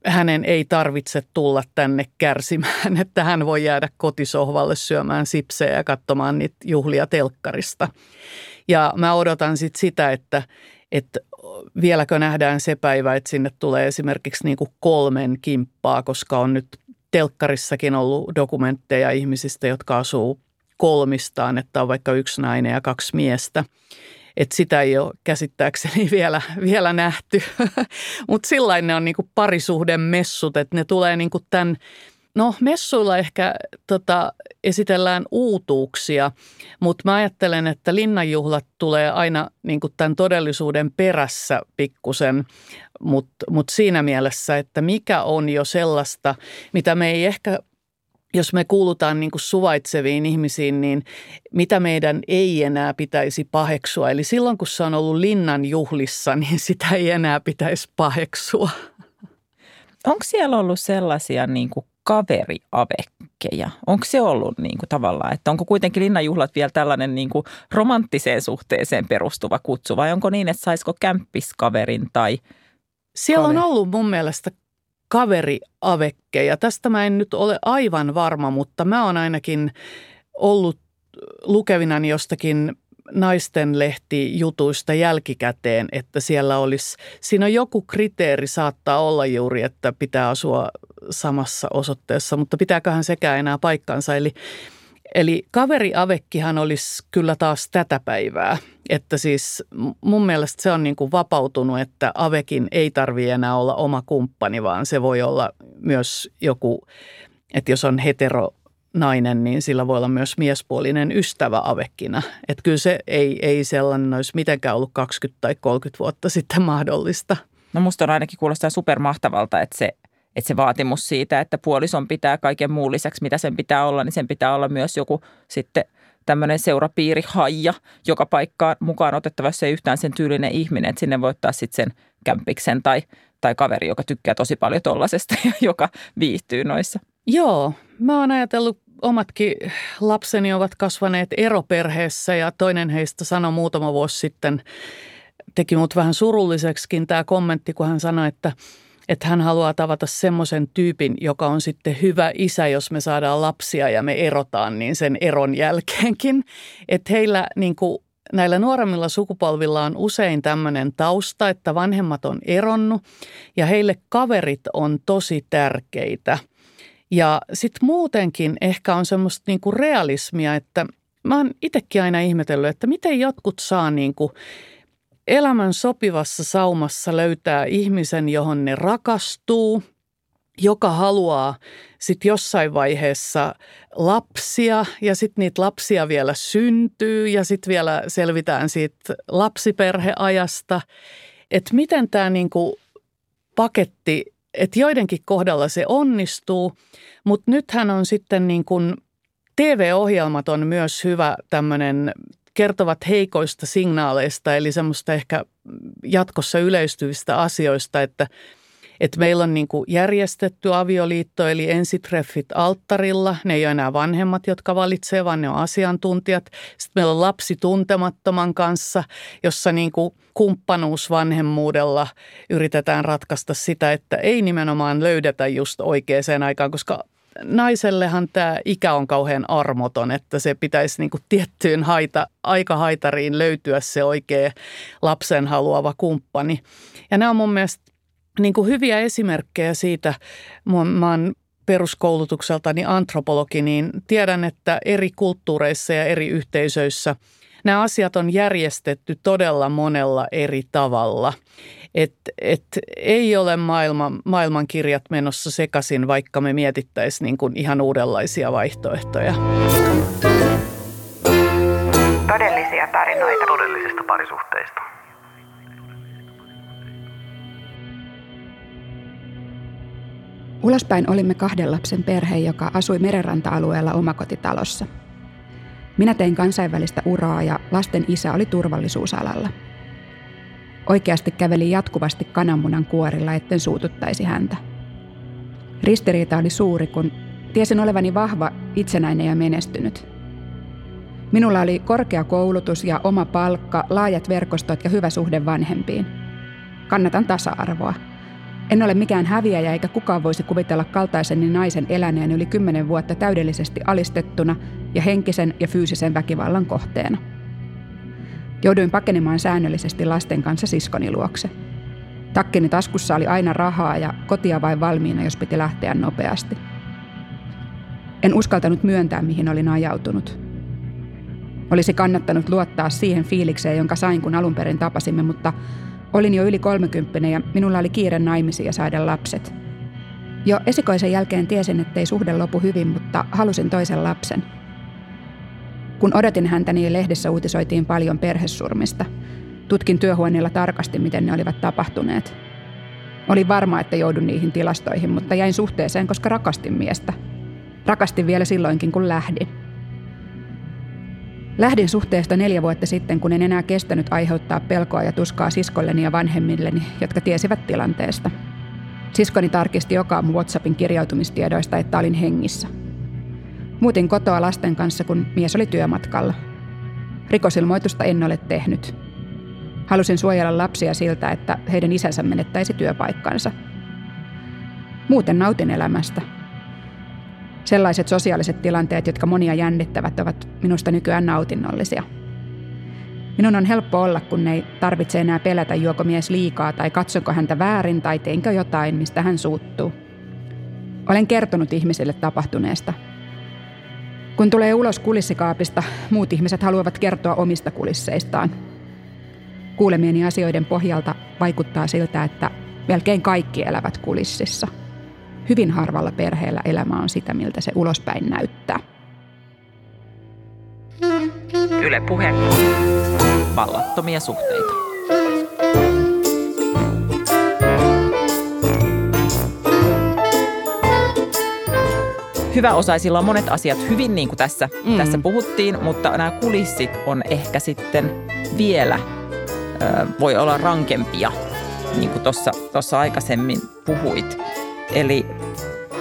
hänen ei tarvitse tulla tänne kärsimään, että hän voi jäädä kotisohvalle syömään sipsejä ja katsomaan niitä juhlia telkkarista. Ja mä odotan sitten sitä, että, että vieläkö nähdään se päivä, että sinne tulee esimerkiksi niin kolmen kimppaa, koska on nyt telkkarissakin ollut dokumentteja ihmisistä, jotka asuu kolmistaan, että on vaikka yksi nainen ja kaksi miestä. Että sitä ei ole käsittääkseni vielä, vielä nähty. Mutta sillä ne on niinku parisuhden messut, että ne tulee niinku tämän No messuilla ehkä tota, esitellään uutuuksia, mutta mä ajattelen, että linnanjuhlat tulee aina niin kuin tämän todellisuuden perässä pikkusen, mutta mut siinä mielessä, että mikä on jo sellaista, mitä me ei ehkä jos me kuulutaan niin kuin suvaitseviin ihmisiin, niin mitä meidän ei enää pitäisi paheksua. Eli silloin, kun se on ollut linnan juhlissa, niin sitä ei enää pitäisi paheksua. Onko siellä ollut sellaisia niin kuin kaveriavekkeja? Onko se ollut niin kuin tavallaan, että onko kuitenkin linnanjuhlat vielä tällainen niin kuin romanttiseen suhteeseen perustuva kutsu vai onko niin, että saisiko kämppiskaverin tai Siellä on ollut mun mielestä kaveriavekkeja. Tästä mä en nyt ole aivan varma, mutta mä oon ainakin ollut lukevinani jostakin naisten jutuista jälkikäteen, että siellä olisi, siinä joku kriteeri saattaa olla juuri, että pitää asua samassa osoitteessa, mutta pitääköhän sekään enää paikkansa. Eli, eli kaveriavekkihan olisi kyllä taas tätä päivää, että siis mun mielestä se on niin kuin vapautunut, että avekin ei tarvitse enää olla oma kumppani, vaan se voi olla myös joku, että jos on hetero nainen, niin sillä voi olla myös miespuolinen ystävä avekkina. Että kyllä se ei, ei sellainen olisi mitenkään ollut 20 tai 30 vuotta sitten mahdollista. No musta on ainakin kuulostaa supermahtavalta, että se, että se vaatimus siitä, että puolison pitää kaiken muun lisäksi, mitä sen pitää olla, niin sen pitää olla myös joku sitten tämmöinen seurapiirihaija, joka paikkaan mukaan otettava, jos ei yhtään sen tyylinen ihminen, että sinne voi ottaa sitten sen kämpiksen tai, tai kaveri, joka tykkää tosi paljon tollasesta ja joka viihtyy noissa. Joo, mä oon ajatellut omatkin lapseni ovat kasvaneet eroperheessä ja toinen heistä sanoi muutama vuosi sitten, teki mut vähän surulliseksikin tämä kommentti, kun hän sanoi, että, että hän haluaa tavata semmoisen tyypin, joka on sitten hyvä isä, jos me saadaan lapsia ja me erotaan, niin sen eron jälkeenkin. Että heillä niin kuin näillä nuoremmilla sukupolvilla on usein tämmöinen tausta, että vanhemmat on eronnut ja heille kaverit on tosi tärkeitä – ja sitten muutenkin ehkä on semmoista niinku realismia, että mä oon itsekin aina ihmetellyt, että miten jotkut saa niinku elämän sopivassa saumassa löytää ihmisen, johon ne rakastuu, joka haluaa sitten jossain vaiheessa lapsia ja sitten niitä lapsia vielä syntyy ja sitten vielä selvitään siitä lapsiperheajasta. Että miten tämä niinku paketti että joidenkin kohdalla se onnistuu, mutta nythän on sitten niin kuin TV-ohjelmat on myös hyvä tämmöinen kertovat heikoista signaaleista, eli semmoista ehkä jatkossa yleistyvistä asioista, että – että meillä on niin kuin järjestetty avioliitto, eli ensitreffit alttarilla. Ne ei ole enää vanhemmat, jotka valitsevat, vaan ne on asiantuntijat. Sitten meillä on lapsi tuntemattoman kanssa, jossa niin kuin kumppanuus vanhemmuudella yritetään ratkaista sitä, että ei nimenomaan löydetä just oikeaan aikaan, koska naisellehan tämä ikä on kauhean armoton, että se pitäisi niin kuin tiettyyn haita, aikahaitariin löytyä se oikea lapsen haluava kumppani. Ja nämä on mun mielestä niin kuin hyviä esimerkkejä siitä. Mä oon peruskoulutukseltani antropologi, niin tiedän, että eri kulttuureissa ja eri yhteisöissä nämä asiat on järjestetty todella monella eri tavalla. Et, et ei ole maailma, maailmankirjat menossa sekaisin, vaikka me mietittäisiin niin kuin ihan uudenlaisia vaihtoehtoja. Todellisia tarinoita todellisista parisuhteista. Ulospäin olimme kahden lapsen perhe, joka asui merenranta-alueella omakotitalossa. Minä tein kansainvälistä uraa ja lasten isä oli turvallisuusalalla. Oikeasti kävelin jatkuvasti kananmunan kuorilla, etten suututtaisi häntä. Ristiriita oli suuri, kun tiesin olevani vahva, itsenäinen ja menestynyt. Minulla oli korkea koulutus ja oma palkka, laajat verkostot ja hyvä suhde vanhempiin. Kannatan tasa-arvoa – en ole mikään häviäjä eikä kukaan voisi kuvitella kaltaiseni naisen eläneen yli kymmenen vuotta täydellisesti alistettuna ja henkisen ja fyysisen väkivallan kohteena. Jouduin pakenemaan säännöllisesti lasten kanssa siskoni luokse. Takkini taskussa oli aina rahaa ja kotia vain valmiina, jos piti lähteä nopeasti. En uskaltanut myöntää, mihin olin ajautunut. Olisi kannattanut luottaa siihen fiilikseen, jonka sain, kun alun perin tapasimme, mutta Olin jo yli 30 ja minulla oli kiire naimisiin ja saada lapset. Jo esikoisen jälkeen tiesin, ettei suhde lopu hyvin, mutta halusin toisen lapsen. Kun odotin häntä, niin lehdessä uutisoitiin paljon perhesurmista. Tutkin työhuoneella tarkasti, miten ne olivat tapahtuneet. Olin varma, että joudun niihin tilastoihin, mutta jäin suhteeseen, koska rakastin miestä. Rakastin vielä silloinkin, kun lähdin. Lähdin suhteesta neljä vuotta sitten, kun en enää kestänyt aiheuttaa pelkoa ja tuskaa siskolleni ja vanhemmilleni, jotka tiesivät tilanteesta. Siskoni tarkisti joka WhatsAppin kirjautumistiedoista, että olin hengissä. Muutin kotoa lasten kanssa, kun mies oli työmatkalla. Rikosilmoitusta en ole tehnyt. Halusin suojella lapsia siltä, että heidän isänsä menettäisi työpaikkansa. Muuten nautin elämästä – Sellaiset sosiaaliset tilanteet, jotka monia jännittävät, ovat minusta nykyään nautinnollisia. Minun on helppo olla, kun ei tarvitse enää pelätä, juoko mies liikaa tai katsonko häntä väärin tai teinkö jotain, mistä hän suuttuu. Olen kertonut ihmisille tapahtuneesta. Kun tulee ulos kulissikaapista, muut ihmiset haluavat kertoa omista kulisseistaan. Kuulemieni asioiden pohjalta vaikuttaa siltä, että melkein kaikki elävät kulississa – Hyvin harvalla perheellä elämä on sitä, miltä se ulospäin näyttää. Yle Puhe. Vallattomia suhteita. Hyvä osaisilla on monet asiat hyvin, niin kuin tässä, mm. tässä puhuttiin, mutta nämä kulissit on ehkä sitten vielä, ö, voi olla rankempia, niin kuin tuossa aikaisemmin puhuit. Eli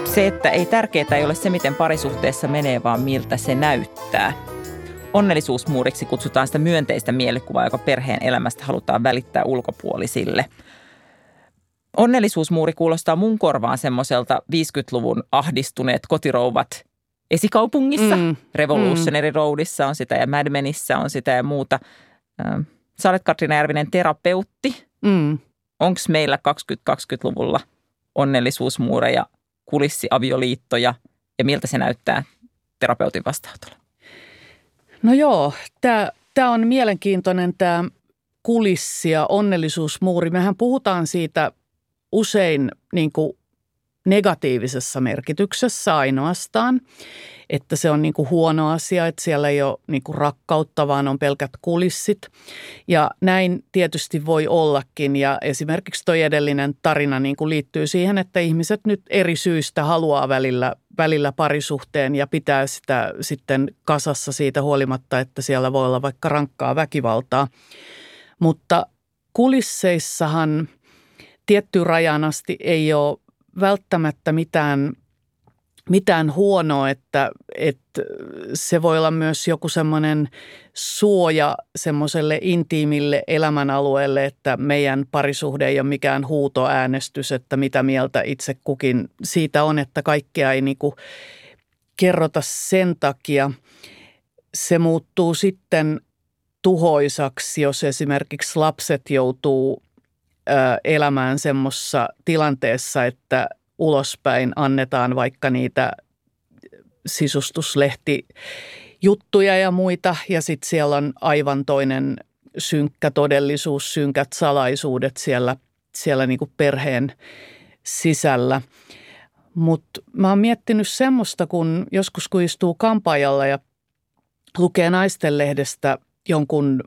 se, että ei tärkeää ei ole se, miten parisuhteessa menee, vaan miltä se näyttää. Onnellisuusmuuriksi kutsutaan sitä myönteistä mielikuvaa, joka perheen elämästä halutaan välittää ulkopuolisille. Onnellisuusmuuri kuulostaa mun korvaan semmoiselta 50-luvun ahdistuneet kotirouvat esikaupungissa. Mm. Revolutionary mm. Roadissa on sitä ja Mad Menissä on sitä ja muuta. Sä olet Katrina Järvinen terapeutti. Mm. Onko meillä 2020-luvulla – onnellisuusmuureja, kulissiavioliittoja ja miltä se näyttää terapeutin vastaanotolla? No joo, tämä on mielenkiintoinen tämä kulissi ja onnellisuusmuuri. Mehän puhutaan siitä usein niin kuin negatiivisessa merkityksessä ainoastaan että se on niin kuin huono asia, että siellä ei ole niin kuin rakkautta, vaan on pelkät kulissit. Ja näin tietysti voi ollakin. Ja esimerkiksi tuo edellinen tarina niin kuin liittyy siihen, että ihmiset nyt eri syistä haluaa välillä, välillä parisuhteen ja pitää sitä sitten kasassa siitä huolimatta, että siellä voi olla vaikka rankkaa väkivaltaa. Mutta kulisseissahan tietty rajan asti ei ole välttämättä mitään mitään huonoa, että, että se voi olla myös joku semmoinen suoja semmoiselle intiimille elämänalueelle, että meidän parisuhde ei ole mikään huutoäänestys, että mitä mieltä itse kukin siitä on, että kaikkea ei niinku kerrota sen takia. Se muuttuu sitten tuhoisaksi, jos esimerkiksi lapset joutuu elämään semmoisessa tilanteessa, että ulospäin annetaan vaikka niitä sisustuslehti juttuja ja muita ja sitten siellä on aivan toinen synkkä todellisuus, synkät salaisuudet siellä, siellä niinku perheen sisällä. Mutta mä oon miettinyt semmoista, kun joskus kun istuu kampaajalla ja lukee naistenlehdestä jonkun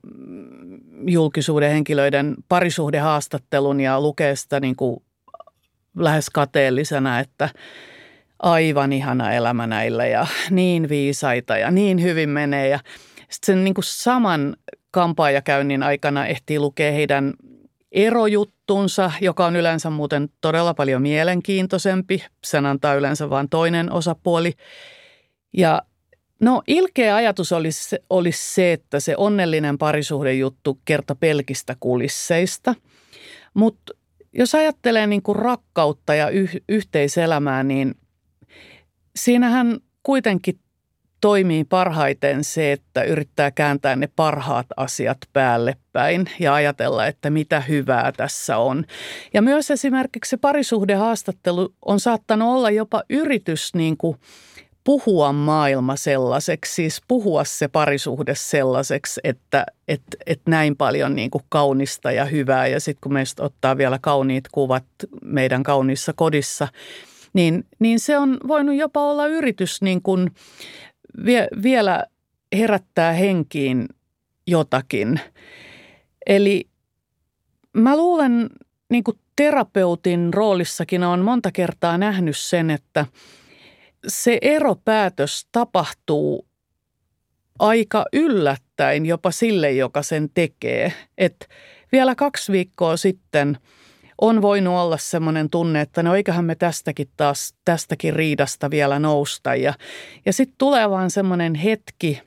julkisuuden henkilöiden parisuhdehaastattelun ja lukee sitä niin kuin lähes kateellisena, että aivan ihana elämä näillä ja niin viisaita ja niin hyvin menee. Ja sitten sen niin kuin saman kampaajakäynnin aikana ehtii lukea heidän erojuttunsa, joka on yleensä muuten todella paljon mielenkiintoisempi. Sen antaa yleensä vain toinen osapuoli. Ja no ilkeä ajatus olisi, olisi se, että se onnellinen parisuhdejuttu kerta pelkistä kulisseista. Mutta jos ajattelee niin kuin rakkautta ja yh- yhteiselämää, niin siinähän kuitenkin toimii parhaiten se, että yrittää kääntää ne parhaat asiat päälle päin ja ajatella, että mitä hyvää tässä on. Ja myös esimerkiksi parisuhdehaastattelu on saattanut olla jopa yritys niin kuin puhua maailma sellaiseksi, siis puhua se parisuhde sellaiseksi, että et, et näin paljon niin kuin kaunista ja hyvää. Ja sitten kun meistä ottaa vielä kauniit kuvat meidän kauniissa kodissa, niin, niin se on voinut jopa olla yritys niin kuin vie, vielä herättää henkiin jotakin. Eli mä luulen, niin kuin terapeutin roolissakin on monta kertaa nähnyt sen, että se eropäätös tapahtuu aika yllättäen jopa sille, joka sen tekee. Et vielä kaksi viikkoa sitten on voinut olla semmoinen tunne, että no eiköhän me tästäkin taas, tästäkin riidasta vielä nousta. Ja, ja sitten tulee vaan semmoinen hetki,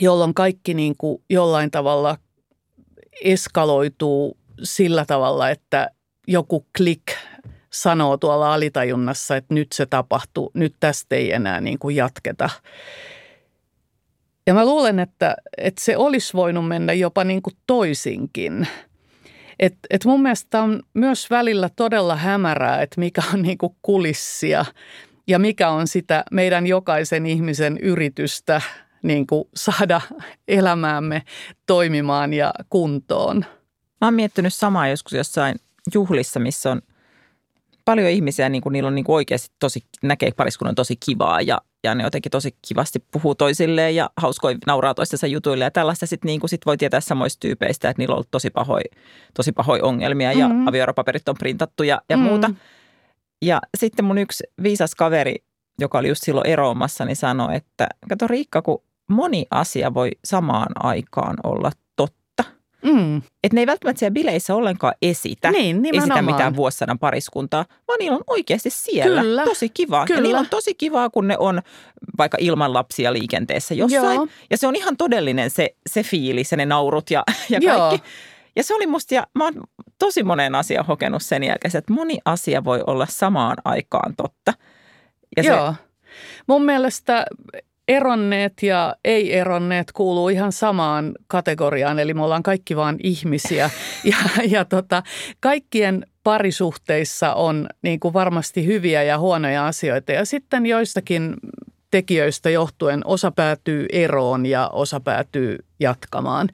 jolloin kaikki niin kuin jollain tavalla eskaloituu sillä tavalla, että joku klik sanoo tuolla alitajunnassa, että nyt se tapahtuu, nyt tästä ei enää niin kuin jatketa. Ja mä luulen, että, että se olisi voinut mennä jopa niin kuin toisinkin. Et, et mun mielestä on myös välillä todella hämärää, että mikä on niin kuin kulissia ja mikä on sitä meidän jokaisen ihmisen yritystä niin kuin saada elämäämme toimimaan ja kuntoon. Mä oon miettinyt samaa joskus jossain juhlissa, missä on paljon ihmisiä, niin kuin niillä on niin kuin oikeasti tosi, näkee pariskunnan tosi kivaa ja, ja ne jotenkin tosi kivasti puhuu toisilleen ja hauskoi nauraa toistensa jutuille ja tällaista sitten niin kuin sit voi tietää samoista tyypeistä, että niillä on ollut tosi pahoja tosi pahoi ongelmia ja mm-hmm. avioeropaperit on printattu ja, ja mm-hmm. muuta. Ja sitten mun yksi viisas kaveri, joka oli just silloin eroamassa, niin sanoi, että kato Riikka, kun moni asia voi samaan aikaan olla Mm. Että ne ei välttämättä siellä bileissä ollenkaan esitä, niin, esitä mitään vuosisadan pariskuntaa, vaan niillä on oikeasti siellä Kyllä. tosi kivaa. Kyllä. Ja niillä on tosi kivaa, kun ne on vaikka ilman lapsia liikenteessä jossain. Joo. Ja se on ihan todellinen se, se fiilis ja ne naurut ja, ja kaikki. Joo. Ja se oli musta, ja mä oon tosi monen asian hokenut sen jälkeen, että moni asia voi olla samaan aikaan totta. Ja Joo. Se, Mun mielestä eronneet ja ei-eronneet kuuluu ihan samaan kategoriaan, eli me ollaan kaikki vaan ihmisiä. Ja, ja tota, kaikkien parisuhteissa on niin kuin varmasti hyviä ja huonoja asioita, ja sitten joistakin tekijöistä johtuen osa päätyy eroon ja osa päätyy jatkamaan.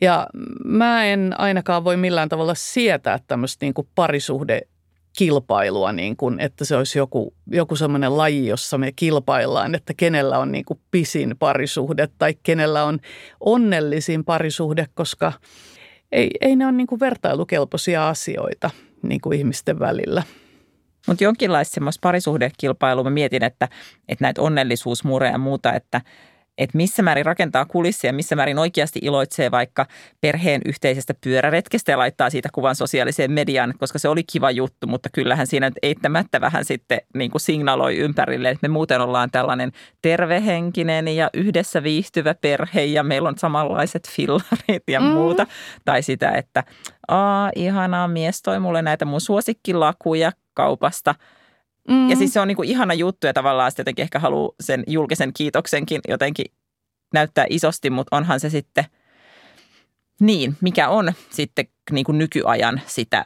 Ja mä en ainakaan voi millään tavalla sietää tämmöistä niin kuin parisuhde kilpailua, niin kuin, että se olisi joku, joku semmoinen laji, jossa me kilpaillaan, että kenellä on niin kuin pisin parisuhde tai kenellä on onnellisin parisuhde, koska ei, ei ne ole niin kuin vertailukelpoisia asioita niin kuin ihmisten välillä. Mutta jonkinlaista semmoista parisuhdekilpailua mä mietin, että, että näitä onnellisuusmureja ja muuta, että, että missä määrin rakentaa kulissia, missä määrin oikeasti iloitsee vaikka perheen yhteisestä pyöräretkestä ja laittaa siitä kuvan sosiaaliseen mediaan, koska se oli kiva juttu, mutta kyllähän siinä nyt eittämättä vähän sitten niin kuin signaloi ympärille, että me muuten ollaan tällainen tervehenkinen ja yhdessä viihtyvä perhe ja meillä on samanlaiset fillarit ja mm. muuta. Tai sitä, että aa, ihanaa, mies toi mulle näitä mun suosikkilakuja kaupasta – Mm. Ja siis se on niin kuin ihana juttu ja tavallaan sitten jotenkin ehkä haluaa sen julkisen kiitoksenkin jotenkin näyttää isosti, mutta onhan se sitten niin, mikä on sitten niin kuin nykyajan sitä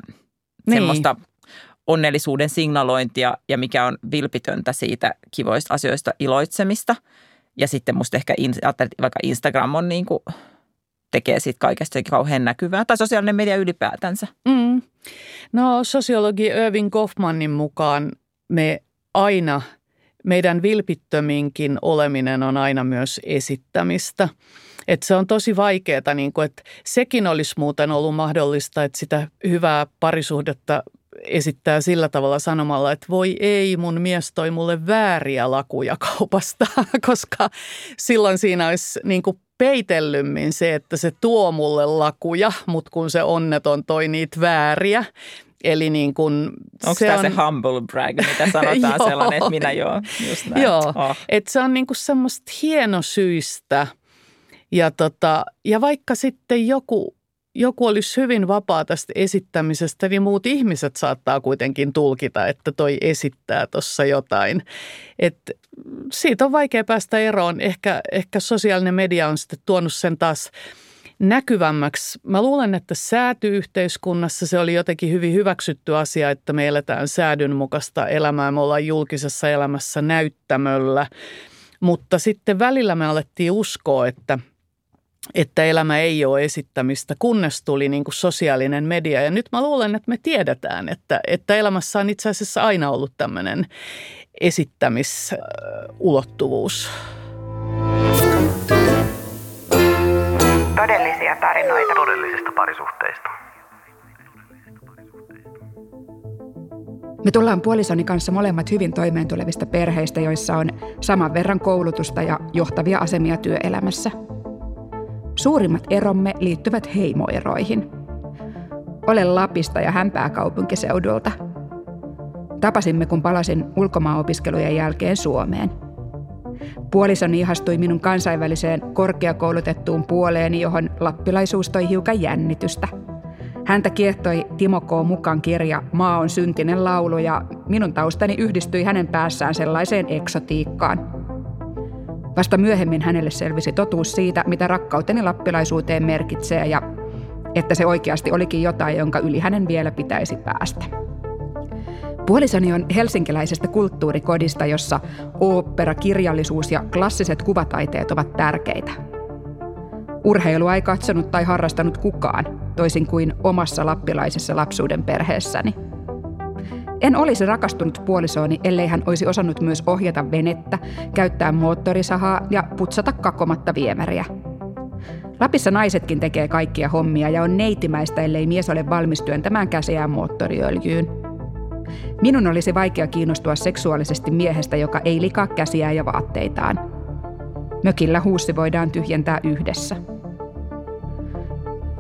niin. semmoista onnellisuuden signalointia ja mikä on vilpitöntä siitä kivoista asioista iloitsemista. Ja sitten musta ehkä vaikka Instagram on niin kuin, tekee siitä kaikesta kauhean näkyvää, tai sosiaalinen media ylipäätänsä. Mm. No sosiologi Irving Goffmanin mukaan me aina, meidän vilpittöminkin oleminen on aina myös esittämistä. Et se on tosi vaikeaa, niin kuin, että sekin olisi muuten ollut mahdollista, että sitä hyvää parisuhdetta esittää sillä tavalla sanomalla, että voi ei, mun mies toi mulle vääriä lakuja kaupasta, koska silloin siinä olisi niin kuin peitellymmin se, että se tuo mulle lakuja, mutta kun se onneton toi niitä vääriä, Eli niin kuin Onko tämä on... se humble brag, mitä sanotaan sellainen, että minä joo, just näin. Joo, oh. että se on niin kuin semmoista hienosyistä ja, tota, ja vaikka sitten joku, joku olisi hyvin vapaa tästä esittämisestä, niin muut ihmiset saattaa kuitenkin tulkita, että toi esittää tuossa jotain. Et siitä on vaikea päästä eroon. Ehkä, ehkä sosiaalinen media on sitten tuonut sen taas – näkyvämmäksi. Mä luulen, että säätyyhteiskunnassa se oli jotenkin hyvin hyväksytty asia, että me eletään säädyn mukaista elämää. Me ollaan julkisessa elämässä näyttämöllä. Mutta sitten välillä me alettiin uskoa, että että elämä ei ole esittämistä, kunnes tuli niin kuin sosiaalinen media. Ja nyt mä luulen, että me tiedetään, että, että elämässä on itse asiassa aina ollut tämmöinen esittämisulottuvuus. Todellisia tarinoita todellisista parisuhteista. Me tullaan puolisoni kanssa molemmat hyvin toimeentulevista perheistä, joissa on saman verran koulutusta ja johtavia asemia työelämässä. Suurimmat eromme liittyvät heimoeroihin. Olen Lapista ja hän pääkaupunkiseudulta. Tapasimme, kun palasin ulkomaanopiskelujen jälkeen Suomeen – Puolisoni ihastui minun kansainväliseen korkeakoulutettuun puoleeni, johon lappilaisuus toi hiukan jännitystä. Häntä kiehtoi Timo K. Mukan kirja Maa on syntinen laulu ja minun taustani yhdistyi hänen päässään sellaiseen eksotiikkaan. Vasta myöhemmin hänelle selvisi totuus siitä, mitä rakkauteni lappilaisuuteen merkitsee ja että se oikeasti olikin jotain, jonka yli hänen vielä pitäisi päästä. Puolisoni on helsinkiläisestä kulttuurikodista, jossa ooppera, kirjallisuus ja klassiset kuvataiteet ovat tärkeitä. Urheilua ei katsonut tai harrastanut kukaan, toisin kuin omassa lappilaisessa lapsuuden perheessäni. En olisi rakastunut puolisooni, ellei hän olisi osannut myös ohjata venettä, käyttää moottorisahaa ja putsata kakomatta viemäriä. Lapissa naisetkin tekee kaikkia hommia ja on neitimäistä, ellei mies ole valmis työntämään käsiään moottoriöljyyn. Minun olisi vaikea kiinnostua seksuaalisesti miehestä, joka ei likaa käsiään ja vaatteitaan. Mökillä huussi voidaan tyhjentää yhdessä.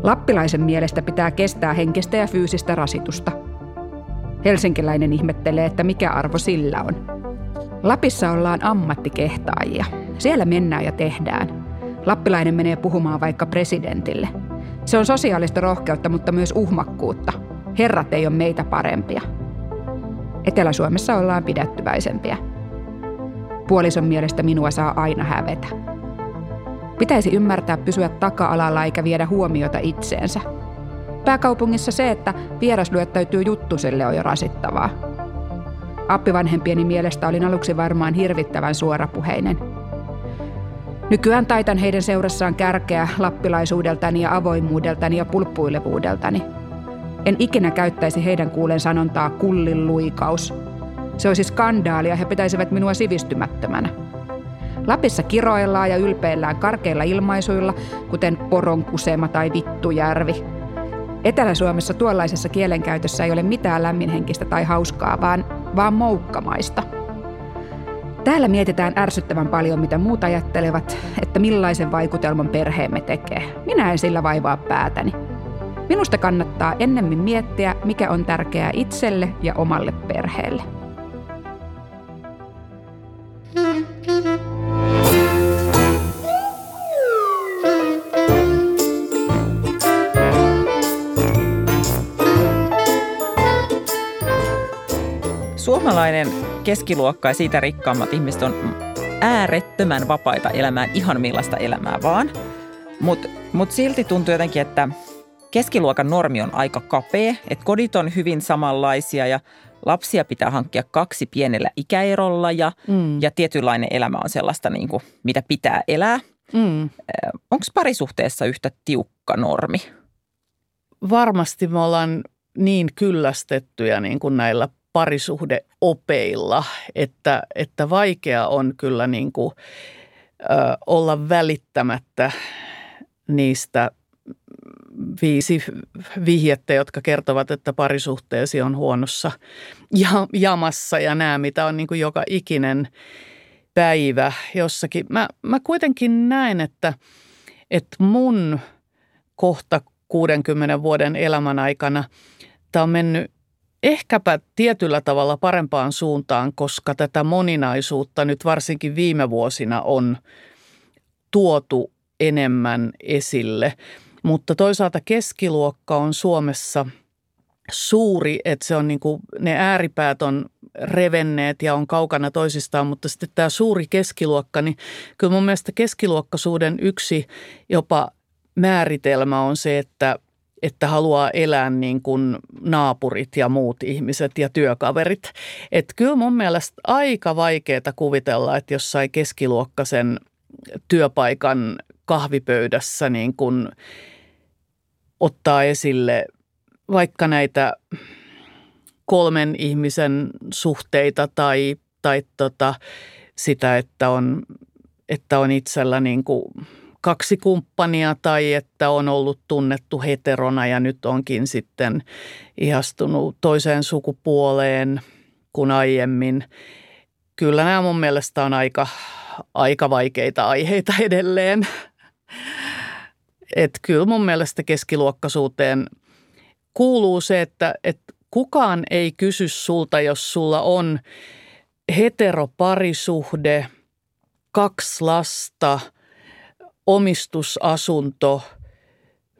Lappilaisen mielestä pitää kestää henkistä ja fyysistä rasitusta. Helsinkiläinen ihmettelee, että mikä arvo sillä on. Lapissa ollaan ammattikehtaajia. Siellä mennään ja tehdään. Lappilainen menee puhumaan vaikka presidentille. Se on sosiaalista rohkeutta, mutta myös uhmakkuutta. Herrat ei ole meitä parempia. Etelä-Suomessa ollaan pidättyväisempiä. Puolison mielestä minua saa aina hävetä. Pitäisi ymmärtää pysyä taka-alalla eikä viedä huomiota itseensä. Pääkaupungissa se, että vieras lyöttäytyy juttuselle on jo rasittavaa. Appivanhempieni mielestä olin aluksi varmaan hirvittävän suorapuheinen. Nykyään taitan heidän seurassaan kärkeä lappilaisuudeltani ja avoimuudeltani ja pulppuilevuudeltani – en ikinä käyttäisi heidän kuulen sanontaa kullin luikaus. Se olisi skandaalia, he pitäisivät minua sivistymättömänä. Lapissa kiroillaan ja ylpeillään karkeilla ilmaisuilla, kuten poronkusema tai vittujärvi. Etelä-Suomessa tuollaisessa kielenkäytössä ei ole mitään lämminhenkistä tai hauskaa, vaan, vaan moukkamaista. Täällä mietitään ärsyttävän paljon, mitä muut ajattelevat, että millaisen vaikutelman perheemme tekee. Minä en sillä vaivaa päätäni. Minusta kannattaa ennemmin miettiä, mikä on tärkeää itselle ja omalle perheelle. Suomalainen keskiluokka ja siitä rikkaammat ihmiset on äärettömän vapaita elämään ihan millaista elämää vaan. Mutta mut silti tuntuu jotenkin, että keskiluokan normi on aika kapea, että kodit on hyvin samanlaisia ja lapsia pitää hankkia kaksi pienellä ikäerolla ja, mm. ja tietynlainen elämä on sellaista, niin kuin, mitä pitää elää. Mm. Onko parisuhteessa yhtä tiukka normi? Varmasti me ollaan niin kyllästettyjä niin kuin näillä parisuhdeopeilla, että, että vaikea on kyllä niin kuin, ö, olla välittämättä niistä viisi vihjettä, jotka kertovat, että parisuhteesi on huonossa jamassa ja nämä, mitä on niin kuin joka ikinen päivä jossakin. Mä, mä kuitenkin näen, että, että mun kohta 60 vuoden elämän aikana tämä on mennyt ehkäpä tietyllä tavalla parempaan suuntaan, koska tätä moninaisuutta nyt varsinkin viime vuosina on tuotu enemmän esille. Mutta toisaalta keskiluokka on Suomessa suuri, että se on niin kuin, ne ääripäät on revenneet ja on kaukana toisistaan, mutta sitten tämä suuri keskiluokka, niin kyllä mun mielestä keskiluokkaisuuden yksi jopa määritelmä on se, että että haluaa elää niin kuin naapurit ja muut ihmiset ja työkaverit. Että kyllä mun mielestä aika vaikeaa kuvitella, että jossain keskiluokkaisen työpaikan kahvipöydässä niin kuin ottaa esille vaikka näitä kolmen ihmisen suhteita tai, tai tota, sitä, että on, että on itsellä niin kuin kaksi kumppania tai että on ollut tunnettu heterona ja nyt onkin sitten ihastunut toiseen sukupuoleen kuin aiemmin. Kyllä nämä mun mielestä on aika, aika vaikeita aiheita edelleen. Et kyllä mun mielestä keskiluokkaisuuteen kuuluu se, että, että kukaan ei kysy sulta, jos sulla on heteroparisuhde, kaksi lasta – omistusasunto,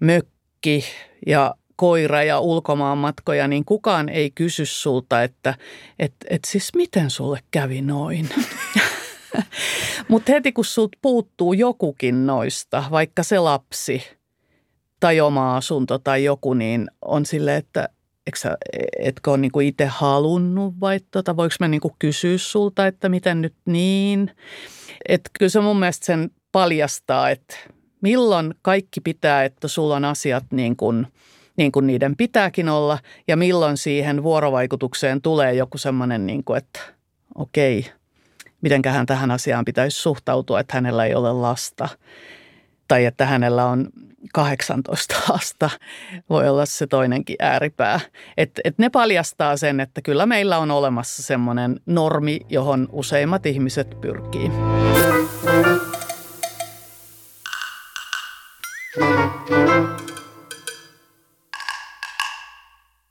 mökki ja koira ja ulkomaanmatkoja, niin kukaan ei kysy sulta, että et, et siis miten sulle kävi noin. Mutta heti kun sulta puuttuu jokukin noista, vaikka se lapsi tai oma asunto tai joku, niin on sille, että sä, etkö ole niinku itse halunnut vai tota, voiko mä niinku kysyä sulta, että miten nyt niin. Että kyllä se mun mielestä sen paljastaa, että milloin kaikki pitää, että sulla on asiat niin kuin, niin kuin niiden pitääkin olla ja milloin siihen vuorovaikutukseen tulee joku semmoinen, niin että okei, mitenköhän tähän asiaan pitäisi suhtautua, että hänellä ei ole lasta tai että hänellä on 18 lasta, voi olla se toinenkin ääripää. Et, et ne paljastaa sen, että kyllä meillä on olemassa semmoinen normi, johon useimmat ihmiset pyrkii.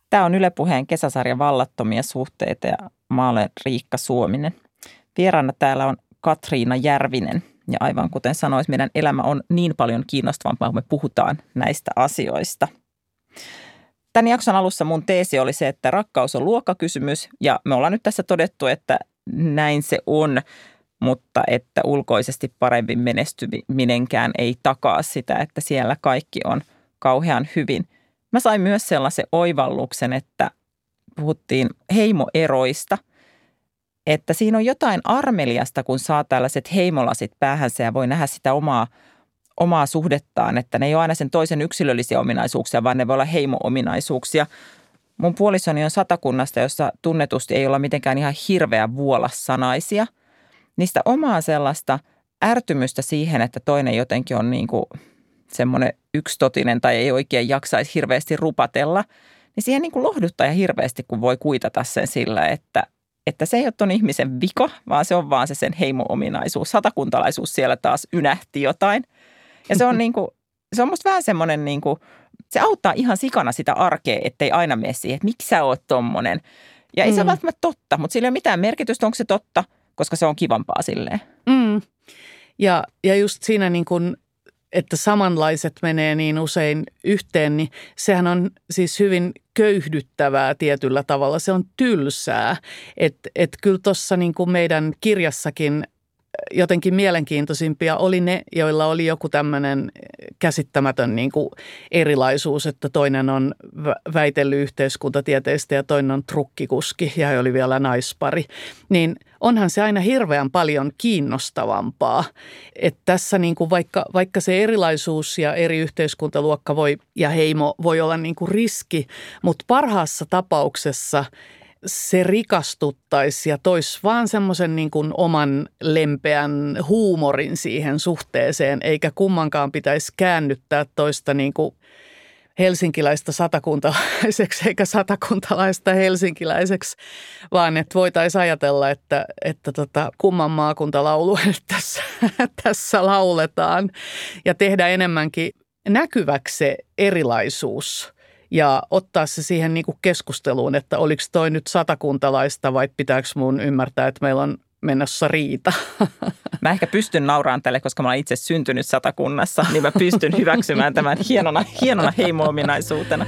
Tämä on Yle Puheen kesäsarja Vallattomia suhteita ja mä olen Riikka Suominen. Vieraana täällä on Katriina Järvinen ja aivan kuten sanois, meidän elämä on niin paljon kiinnostavampaa, kun me puhutaan näistä asioista. Tämän jakson alussa mun teesi oli se, että rakkaus on luokkakysymys ja me ollaan nyt tässä todettu, että näin se on mutta että ulkoisesti paremmin menestyminenkään ei takaa sitä, että siellä kaikki on kauhean hyvin. Mä sain myös sellaisen oivalluksen, että puhuttiin heimoeroista, että siinä on jotain armeliasta, kun saa tällaiset heimolasit päähänsä ja voi nähdä sitä omaa, omaa suhdettaan, että ne ei ole aina sen toisen yksilöllisiä ominaisuuksia, vaan ne voi olla heimo-ominaisuuksia. Mun puolisoni on satakunnasta, jossa tunnetusti ei olla mitenkään ihan hirveä vuolassanaisia – niistä omaa sellaista ärtymystä siihen, että toinen jotenkin on niin kuin semmoinen yksitotinen tai ei oikein jaksaisi hirveästi rupatella, niin siihen niin kuin lohduttaa ja hirveästi, kun voi kuitata sen sillä, että, että se ei ole ton ihmisen vika, vaan se on vaan se sen heimo-ominaisuus. Satakuntalaisuus siellä taas ynähti jotain. Ja se on, niin kuin, se on musta vähän semmoinen, niin kuin, se auttaa ihan sikana sitä arkea, ettei aina mene siihen, että miksi sä oot tommonen. Ja ei mm. se ole välttämättä totta, mutta sillä ei ole mitään merkitystä, onko se totta, koska se on kivampaa silleen. Mm. Ja, ja just siinä niin kuin että samanlaiset menee niin usein yhteen, niin sehän on siis hyvin köyhdyttävää tietyllä tavalla. Se on tylsää. Että et kyllä tuossa niin kuin meidän kirjassakin jotenkin mielenkiintoisimpia oli ne, joilla oli joku tämmöinen käsittämätön niin kuin erilaisuus, että toinen on väitellyt yhteiskuntatieteistä ja toinen on trukkikuski ja he oli vielä naispari. Niin onhan se aina hirveän paljon kiinnostavampaa. Että tässä niin kuin vaikka, vaikka se erilaisuus ja eri yhteiskuntaluokka voi ja heimo voi olla niin kuin riski, mutta parhaassa tapauksessa – se rikastuttaisi ja toisi vaan semmoisen niin kuin oman lempeän huumorin siihen suhteeseen, eikä kummankaan pitäisi käännyttää toista niin kuin helsinkiläistä satakuntalaiseksi eikä satakuntalaista helsinkiläiseksi, vaan että voitaisiin ajatella, että, että tota, kumman maakuntalaulu tässä, tässä lauletaan. Ja tehdä enemmänkin näkyväksi se erilaisuus – ja ottaa se siihen niin kuin keskusteluun, että oliko toi nyt satakuntalaista vai pitääkö mun ymmärtää, että meillä on menossa riita. Mä ehkä pystyn nauraan tälle, koska mä olen itse syntynyt satakunnassa, niin mä pystyn hyväksymään tämän hienona, hienona heimo-ominaisuutena.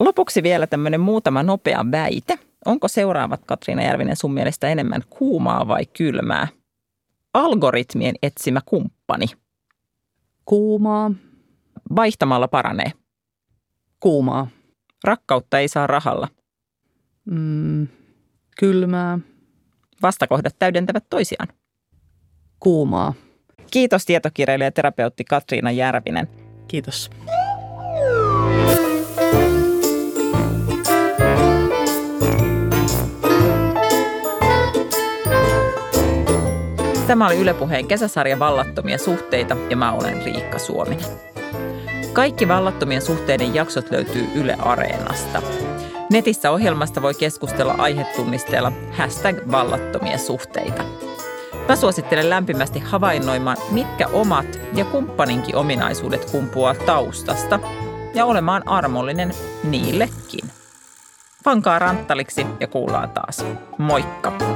Lopuksi vielä tämmöinen muutama nopea väite. Onko seuraavat, Katriina Järvinen, sun mielestä enemmän kuumaa vai kylmää? Algoritmien etsimä kumppani – Kuumaa. Vaihtamalla paranee. Kuumaa. Rakkautta ei saa rahalla. Mm, kylmää. Vastakohdat täydentävät toisiaan. Kuumaa. Kiitos tietokirjailija ja terapeutti Katriina Järvinen. Kiitos. Tämä oli Yle Puheen kesäsarja Vallattomia suhteita ja mä olen Riikka Suominen. Kaikki vallattomien suhteiden jaksot löytyy Yle Areenasta. Netissä ohjelmasta voi keskustella aihetunnisteella hashtag vallattomia suhteita. Mä suosittelen lämpimästi havainnoimaan, mitkä omat ja kumppaninkin ominaisuudet kumpuaa taustasta ja olemaan armollinen niillekin. Vankaa ranttaliksi ja kuullaan taas. Moikka!